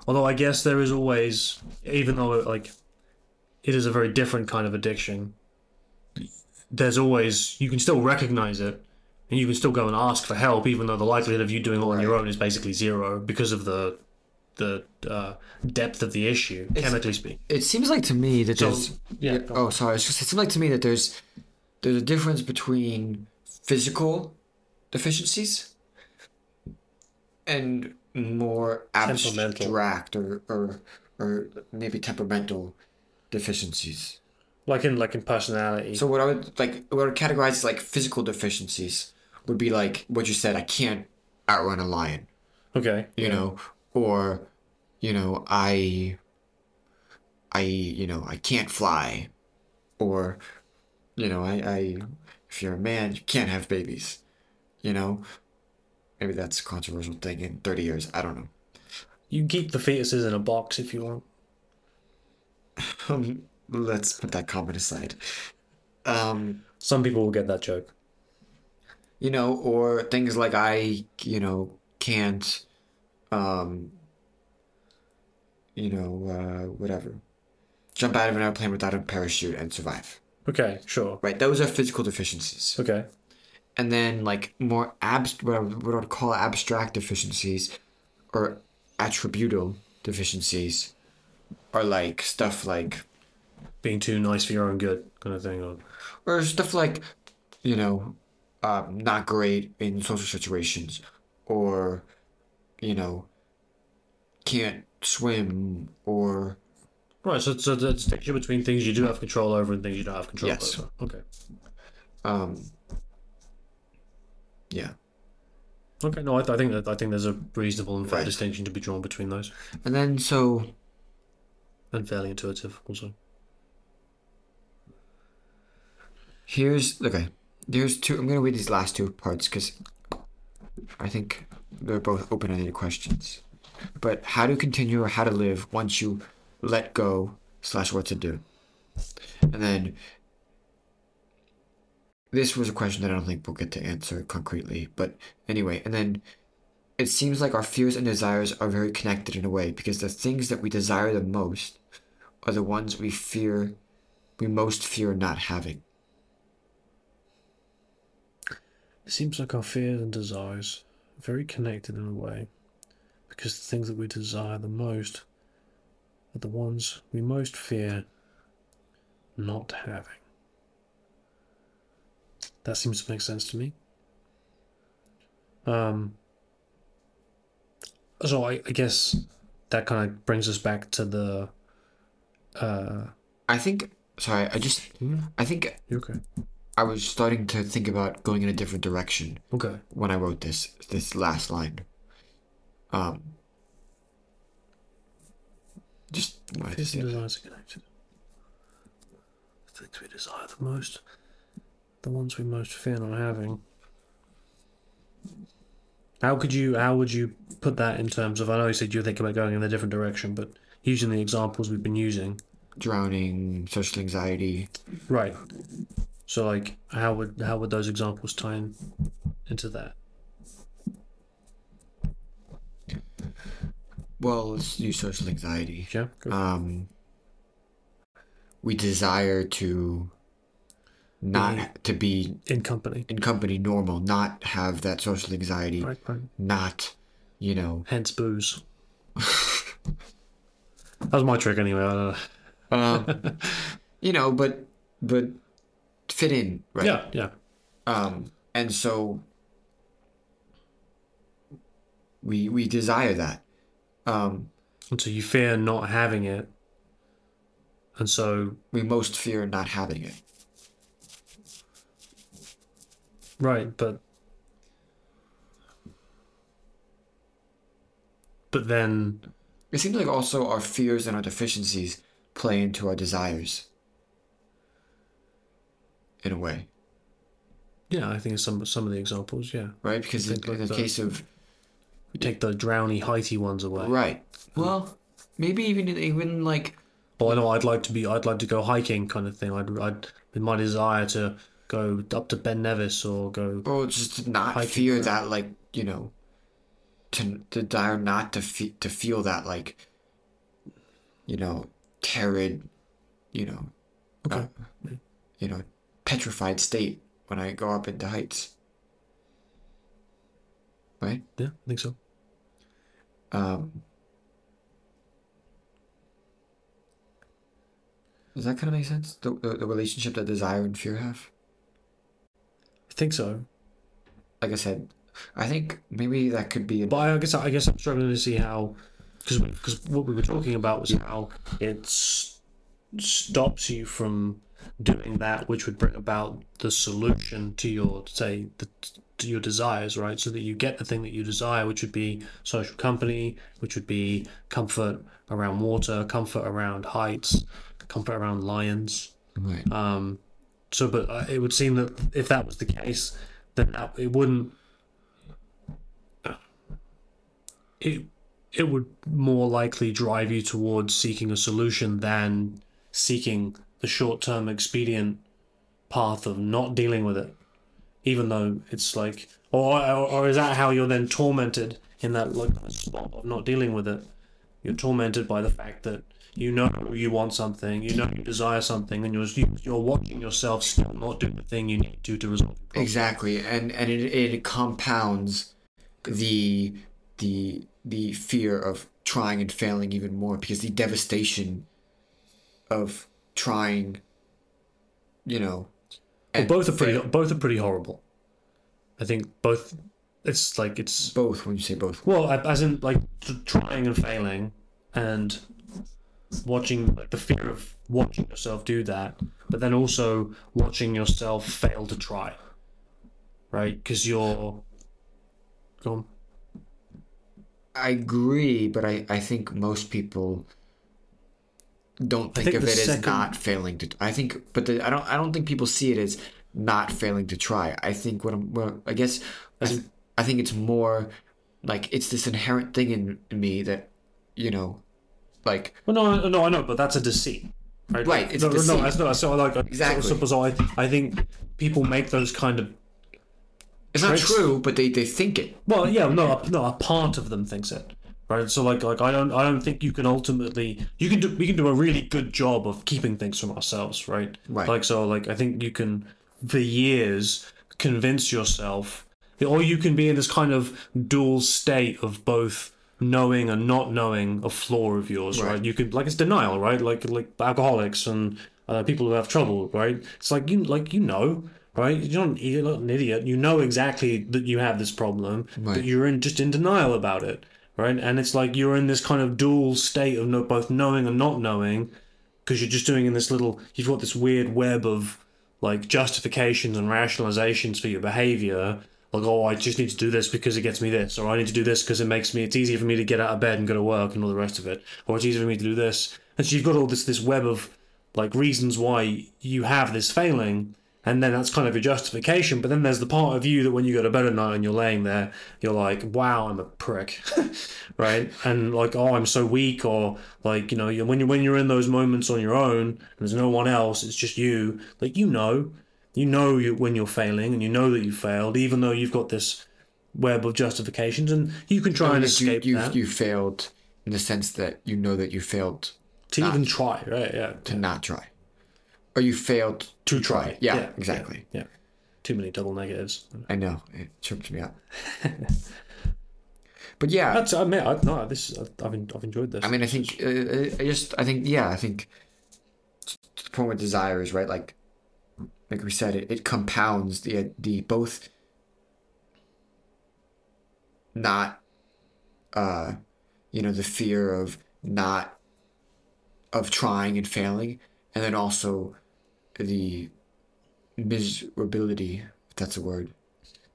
Although I guess there is always, even though like, it is a very different kind of addiction. There's always you can still recognize it, and you can still go and ask for help, even though the likelihood of you doing it on your own is basically zero because of the the uh, depth of the issue, chemically speaking. it seems like to me that So there's yeah, oh sorry it's just it seems like to me that there's there's a difference between physical deficiencies and more abstract or or or maybe temperamental deficiencies like in like in personality. so what i would like what i would categorize as like physical deficiencies would be like what you said i can't outrun a lion. Okay, you know? Or you know i i you know i can't fly. Or you know i i if you're a man you can't have babies. You know? Maybe that's a controversial thing in 30 years. I don't know. You keep the fetuses in a box if you want. (laughs) um, let's put that comment aside. Um Some people will get that joke. you know or things like i you know can't um you know uh whatever. Jump out of an airplane without a parachute and survive. Okay, sure. right those are physical deficiencies. Okay, and then like more abst what I, would- what I would call abstract deficiencies or attributal deficiencies are like stuff like being too nice for your own good, kind of thing. Or or stuff like, you know, um, not great in social situations, or, you know, can't swim, or right. So so that's distinction between things you do have control over and things you don't have control Yes. over. Okay. um, yeah. Okay. No, I, I think that I think there's a reasonable and fair Right. distinction to be drawn between those, And then so and fairly intuitive also. Here's okay. There's two. I'm gonna read these last two parts because I think they're both open-ended questions. But how to continue or how to live once you let go slash what to do, and then this was a question that I don't think we'll get to answer concretely. But anyway, and then it seems like our fears and desires are very connected in a way because the things that we desire the most are the ones we fear, we most fear not having. It seems like our fears and desires are very connected in a way, because the things that we desire the most are the ones we most fear not having. That seems to make sense to me. Um, so I, I guess that kind of brings us back to the. Uh, I think. Sorry, I just. I think you okay? I was starting to think about going in a different direction Okay. when I wrote this this last line. Um. Just Fears say desires are connected. The things we desire the most, the ones we most fear not having. How could you? How would you put that in terms of? I know you said you were thinking about going in a different direction, but using the examples we've been using, drowning, social anxiety. right? So, like, how would how would those examples tie in into that? Well, let's use social anxiety. Yeah. Go. Um. We desire to not Be- to be in company. in company normal, not have that social anxiety, Right. Right. not, you know, Hence booze. (laughs) that was my trick anyway. I don't know. um, (laughs) you know, but but fit in, right? Yeah. Yeah. Um, and so we we desire that. Um, And so you fear not having it. And so, we most fear not having it. right, but. But then, It seems like also our fears and our deficiencies play into our desires. In a way, yeah, I think some some of the examples, yeah. right? Because in, like in the that. case of We take the drowny, heighty ones away. right, well, maybe even even like Well, I know I'd like to be, I'd like to go hiking, kind of thing. I'd, I'd, with my desire to go up to Ben Nevis or go. or just not Hiking fear trail. that like you know to to desire not to fe- to feel that like you know torrid you know Okay. uh, you know petrified state when I go up into heights. Right? Yeah, I think so. um does that kind of make sense? The, the, the relationship that desire and fear have? I think so. like I said I think maybe that could be an But I guess I guess I'm struggling to see how, because because what we were talking about was how it stops you from doing that which would bring about the solution to your say the, to your desires, right? So that you get the thing that you desire, which would be social company, which would be comfort around water, comfort around heights, comfort around lions. right Um, so, but uh, it would seem that if that was the case, then that, it wouldn't. It it would more likely drive you towards seeking a solution than seeking the short term expedient path of not dealing with it, even though it's like, or or, or is that how you're then tormented in that like spot of not dealing with it? You're tormented by the fact that you know you want something, you know you desire something, and you're you're watching yourself still not do the thing you need to to resolve. Exactly, and and it, it compounds the the the fear of trying and failing even more because the devastation of trying, you know. Well, both are pretty. fail- Both are pretty horrible. I think both. It's like it's Both when you say both. well, as in like trying and failing, and watching like the fear of watching yourself do that, but then also watching yourself fail to try. Right, because you're. Go on. I agree, but I, I think most people don't think, think of it as not failing to. I think, but the, I don't. I don't think people see it as not failing to try. I think what I'm. What, I guess. I, th- I think it's more like it's this inherent thing in, in me that, you know, like Well, no, no, I know, but that's a deceit, right? Right, it's no, no, that's not. So like, Exactly. So, so I, I think people make those kind of. it's not true, but they, they think it. Well, yeah, no, a- no, a part of them thinks it, right? So like, like I don't, I don't think you can ultimately, you can do, we can do a really good job of keeping things from ourselves, right? Right. Like, so, like, I think you can, for years, convince yourself, or you can be in this kind of dual state of both knowing and not knowing a flaw of yours, right? Right. You can, like, it's denial, right? Like, like alcoholics and uh, people who have trouble, right? It's like you, like you know. Right, you're not, you're not an idiot. You know exactly that you have this problem, but you're in just in denial about it, right? And it's like you're in this kind of dual state of no, both knowing and not knowing, because you're just doing in this little. You've got this weird web of like justifications and rationalizations for your behavior. Like, oh, I just need to do this because it gets me this, or I need to do this because it makes me. It's easier for me to get out of bed and go to work and all the rest of it, or it's easier for me to do this. And so you've got all this this web of like reasons why you have this failing, and then that's kind of your justification. But then there's the part of you that when you go to bed at night and you're laying there, you're like, wow, I'm a prick, (laughs) right? And like, oh, I'm so weak, or like, you know, when you when you're in those moments on your own and there's no one else, it's just you. Like, you know, you know you when you're failing, and you know that you failed, even though you've got this web of justifications, and you can try and escape you, you, that you failed in the sense that you know that you failed to even try, right? Yeah, to not try, or you failed to try. Yeah, exactly. Yeah. Too many double negatives. I know it tripped me up. (laughs) but yeah, That's I mean, I, no, this I've I've enjoyed this. I mean, I think uh, I just, I think, yeah, I think to the point with desire is right. Like, like we said, it, it compounds the the both not, uh, you know, the fear of not of trying and failing, and then also the miserability, if that's a word,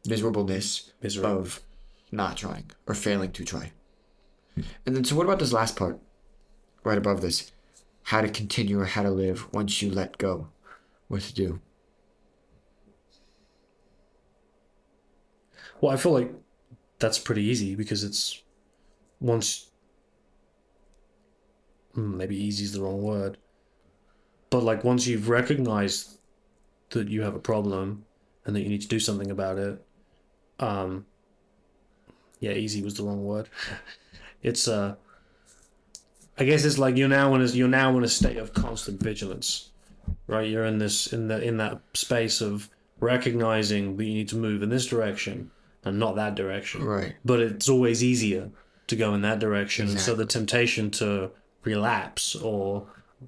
miserableness Miserable. of not trying or failing to try. And then, so what about this last part, right above this? How to continue or how to live once you let go. What to do? Well, I feel like that's pretty easy because it's once Hmm, maybe easy is the wrong word, but like once you've recognized that you have a problem and that you need to do something about it, um, yeah, easy was the wrong word. (laughs) it's uh, I guess it's like you're now in a, you're now in a state of constant vigilance, right? You're in this in the in that space of recognizing that you need to move in this direction and not that direction Right. but it's always easier to go in that direction. And so the temptation to relapse or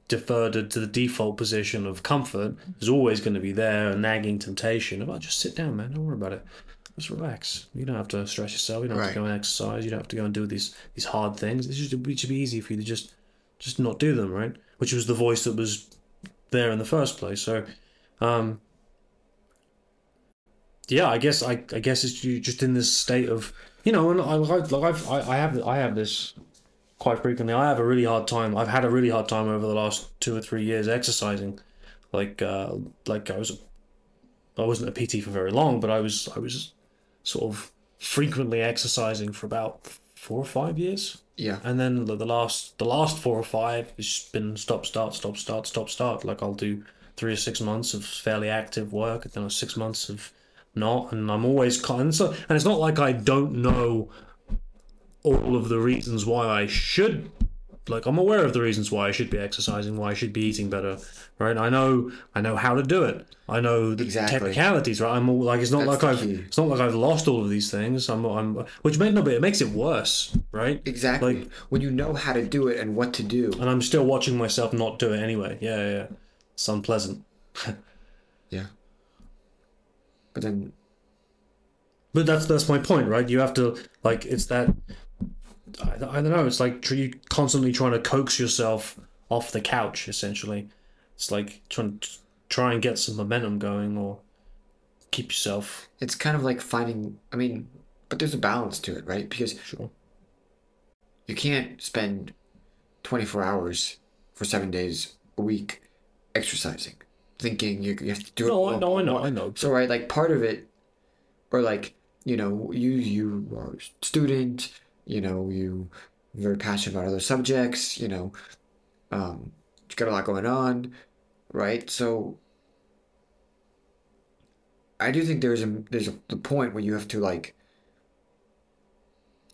defer to, the default position of comfort is always going to be there, a nagging temptation of, oh, just sit down, man, don't worry about it. Just relax. You don't have to stress yourself. You don't have to go and exercise. You don't have to go and do these these hard things. It's just it should be easy for you to just just not do them, right? Which was the voice that was there in the first place. So, um, yeah, I guess I, I guess it's you just in this state of you know, and I like I've, I I have I have this quite frequently. I have a really hard time. I've had a really hard time over the last two or three years exercising. Like uh, like I was, I wasn't a PT for very long, but I was I was sort of frequently exercising for about four or five years. Yeah. And then the, the last the last four or five has been stop start stop start stop start. Like I'll do three or six months of fairly active work, and then six months of not, and I'm always kind. And, so, and it's not like I don't know all of the reasons why I should. Like I'm aware of the reasons why I should be exercising, why I should be eating better, right? I know I know how to do it. I know the Exactly. technicalities, right? I'm all, like it's not That's like I've key. it's not like I've lost all of these things. I'm I'm which may not be it makes it worse, right? Exactly. Like- when you know how to do it and what to do. and I'm still watching myself not do it anyway. Yeah, yeah. yeah. It's unpleasant. (laughs) Yeah. But then, But that's that's my point, right? You have to like it's that I, I don't know. It's like you constantly trying to coax yourself off the couch. Essentially, it's like trying to try and get some momentum going or keep yourself. it's kind of like finding, I mean, but there's a balance to it, right? Because Sure. you can't spend 24 hours for seven days a week exercising, thinking you, you have to do it. No, I all- know, I know, I know. So, right, like part of it, or like, you know, you you are a student, you know, you very passionate about other subjects, you know, um, you got a lot going on, right? So, I do think there's a there's a the point where you have to like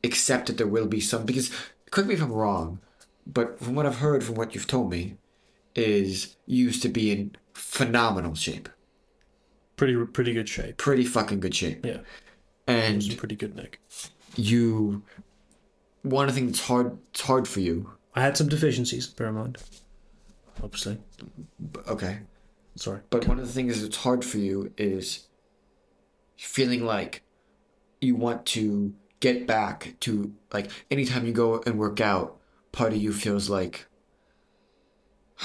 accept that there will be some because correct me if I'm wrong, but from what I've heard from what you've told me, is you used to be in phenomenal shape, Pretty pretty good shape. pretty fucking good shape, Yeah, and pretty good, Nick. you one of the things that's hard it's hard for you. I had some deficiencies. Bear in mind. Obviously, Okay, sorry. but one of the things that's hard for you is feeling like you want to get back to like anytime you go and work out part of you feels like (sighs)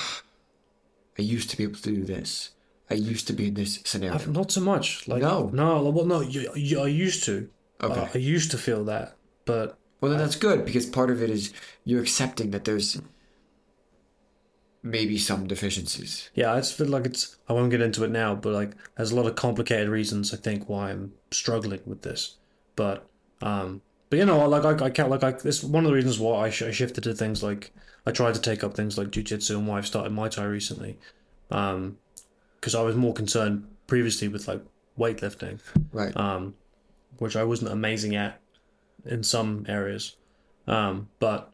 i used to be able to do this i used to be in this scenario I've, not so much. Like No. no. Well, no. You, you, I used to. Okay. I used to feel that, but well then that's good because part of it is you're accepting that there's maybe some deficiencies Yeah, I just feel like it's. I won't get into it now, but like, there's a lot of complicated reasons I think why I'm struggling with this. But, um, but you know, like I, I can't like I. It's one of the reasons why I, sh- I shifted to things like I tried to take up things like jujitsu and why I've started Muay Thai recently, um, because I was more concerned previously with like weightlifting, right um, which I wasn't amazing at in some areas, um, but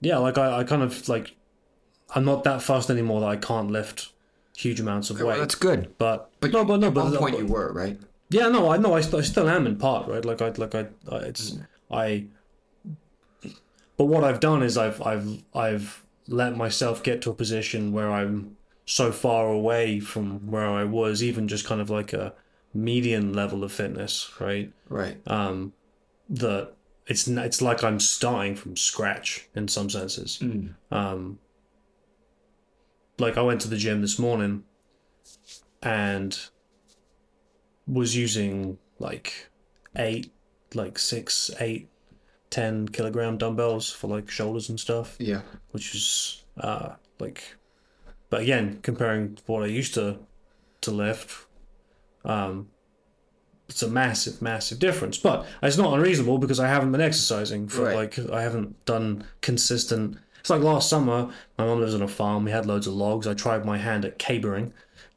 yeah, like I, I kind of like I'm not that fast anymore that I can't lift huge amounts of well, weight. that's good but, but no, but no, at but, one point but- you were right yeah, no, I know. I, st- I still am in part, right? Like I, like I, I it's I. But what I've done is I've I've I've let myself get to a position where I'm so far away from where I was, even just kind of like a median level of fitness, right? right Um, that it's it's like I'm starting from scratch in some senses. Mm. Um, like I went to the gym this morning and was using like eight, like six, eight, ten kilogram dumbbells for like shoulders and stuff, yeah which is uh like, but again, comparing what I used to to lift, um, it's a massive, massive difference. But it's not unreasonable because I haven't been exercising for Right. like I haven't done consistent. It's like last summer, my mum lives on a farm. We had loads of logs. I tried my hand at cabering,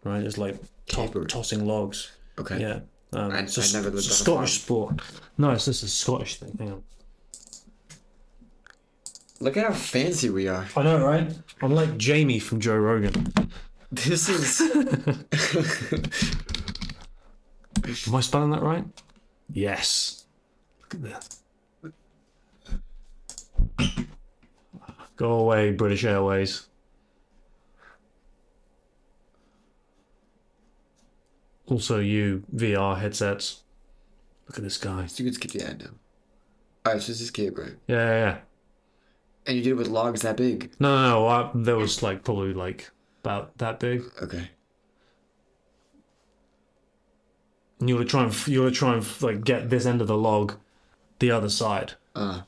right? It's like to- tossing logs. okay Yeah. Um, I- it's a, I never it's a Scottish sport. No, it's just a Scottish thing. Hang on. look at how fancy we are I know, right? I'm like Jamie from Joe Rogan. this is (laughs) (laughs) Am I spelling that right? Yes. Look at that. Go away, British Airways. Also, you VR headsets. Look at this guy. so you can skip the ad now alright so this is Gabe right Yeah, yeah, yeah. and you did it with logs that big No, no, no. I, there was like probably like about that big. okay And you were trying, you were trying like get this end of the log, the other side. uh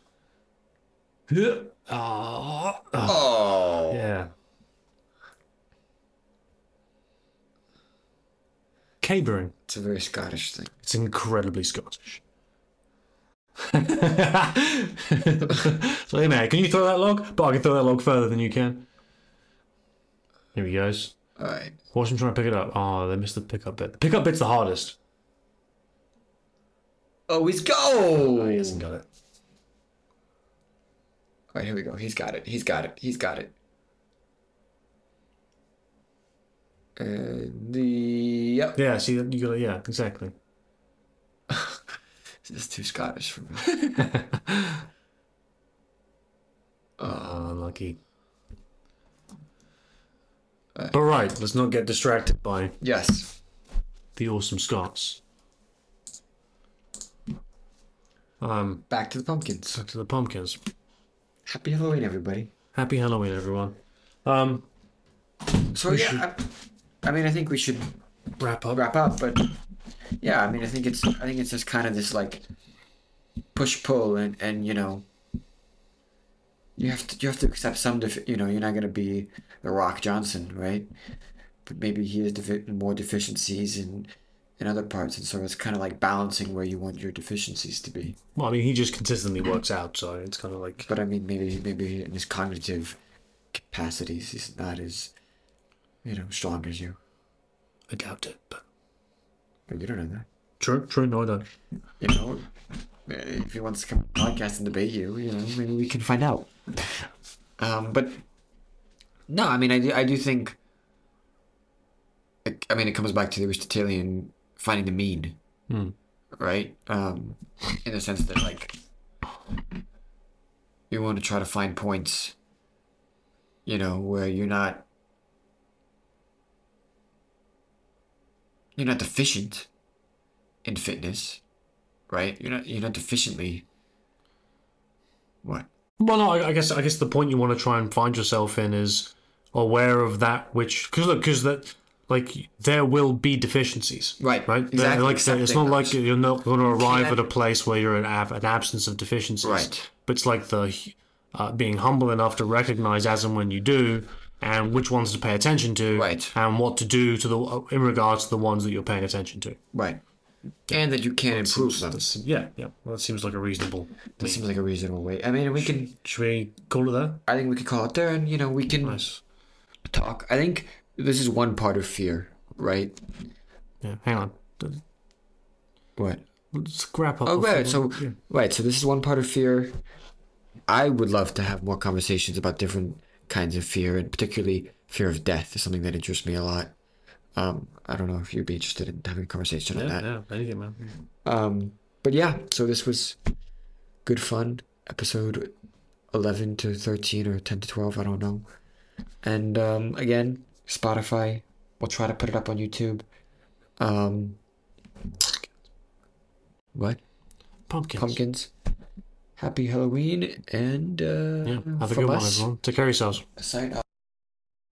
Ah, oh yeah. Cabering. it's a very Scottish thing It's incredibly Scottish. (laughs) so hey man, can you throw that log? But I can throw that log further than you can. Here he goes. alright Watch him try and pick it up. Oh, they missed the pickup bit. The pickup bit's the hardest. Oh he's go Oh, He hasn't got it. All right, here we go. He's got it. He's got it. He's got it. And the yep, Yeah, see, you got it. Yeah, exactly. (laughs) this is too Scottish for me. Oh, unlucky. But right, let's not get distracted by Yes. the awesome Scots. Um, Back to the pumpkins. back to the pumpkins. Happy Halloween, everybody. Happy Halloween, everyone. Um, So yeah, I, I mean, I think we should wrap up. wrap up, but yeah, I mean, I think it's I think it's just kind of this like push pull, and and you know, you have to you have to accept some defi- you know you're not gonna be the Rock Johnson, right? But maybe he has defi- more deficiencies in in other parts, and so it's kind of like balancing where you want your deficiencies to be. Well, I mean, he just consistently works out, so it's kind of like But I mean, maybe maybe in his cognitive capacities, he's not as you know strong as you. I doubt it. But But you don't know that. true, true. No, I don't. you know, if he wants to come on podcast and debate you, you know, maybe we can find out. Um, but no, I mean, I do, I do think. I mean, it comes back to the Aristotelian finding the mean, Hmm. right? Um, in the sense that like you want to try to find points, you know, where you're not you're not deficient in fitness, right? You're not you're not deficiently what? Well, no, I, I guess I guess the point you want to try and find yourself in is aware of that which because look because that like there will be deficiencies, Right, Right. exactly, Like it's accepting not like you're not going to arrive at a place where you're an, ab- an absence of deficiencies. Right. But it's like the uh, being humble enough to recognize as and when you do, and which ones to pay attention to, Right. and what to do to the in regards to the ones that you're paying attention to. Right. And that you can improve them. That's, yeah, yeah. Well, that seems like a reasonable. That seems like a reasonable way. I mean, we can. Should we call it there? I think we could call it there, and you know, we can Nice. talk. I think this is one part of fear, right? Yeah. Hang on. What? Let's wrap up. Oh, before- right. So, yeah. right. So this is one part of fear. I would love to have more conversations about different kinds of fear, and particularly fear of death is something that interests me a lot. Um, I don't know if you'd be interested in having a conversation on that. yeah, anything, man. Um, but yeah, so this was good fun. Episode 11 to 13 or 10 to 12, I don't know. And um, again, Spotify. We'll try to put it up on YouTube. Um, what? Pumpkins. Pumpkins. Happy Halloween and uh, Yeah. Have a good one, everyone. Take care of yourselves. Sign up.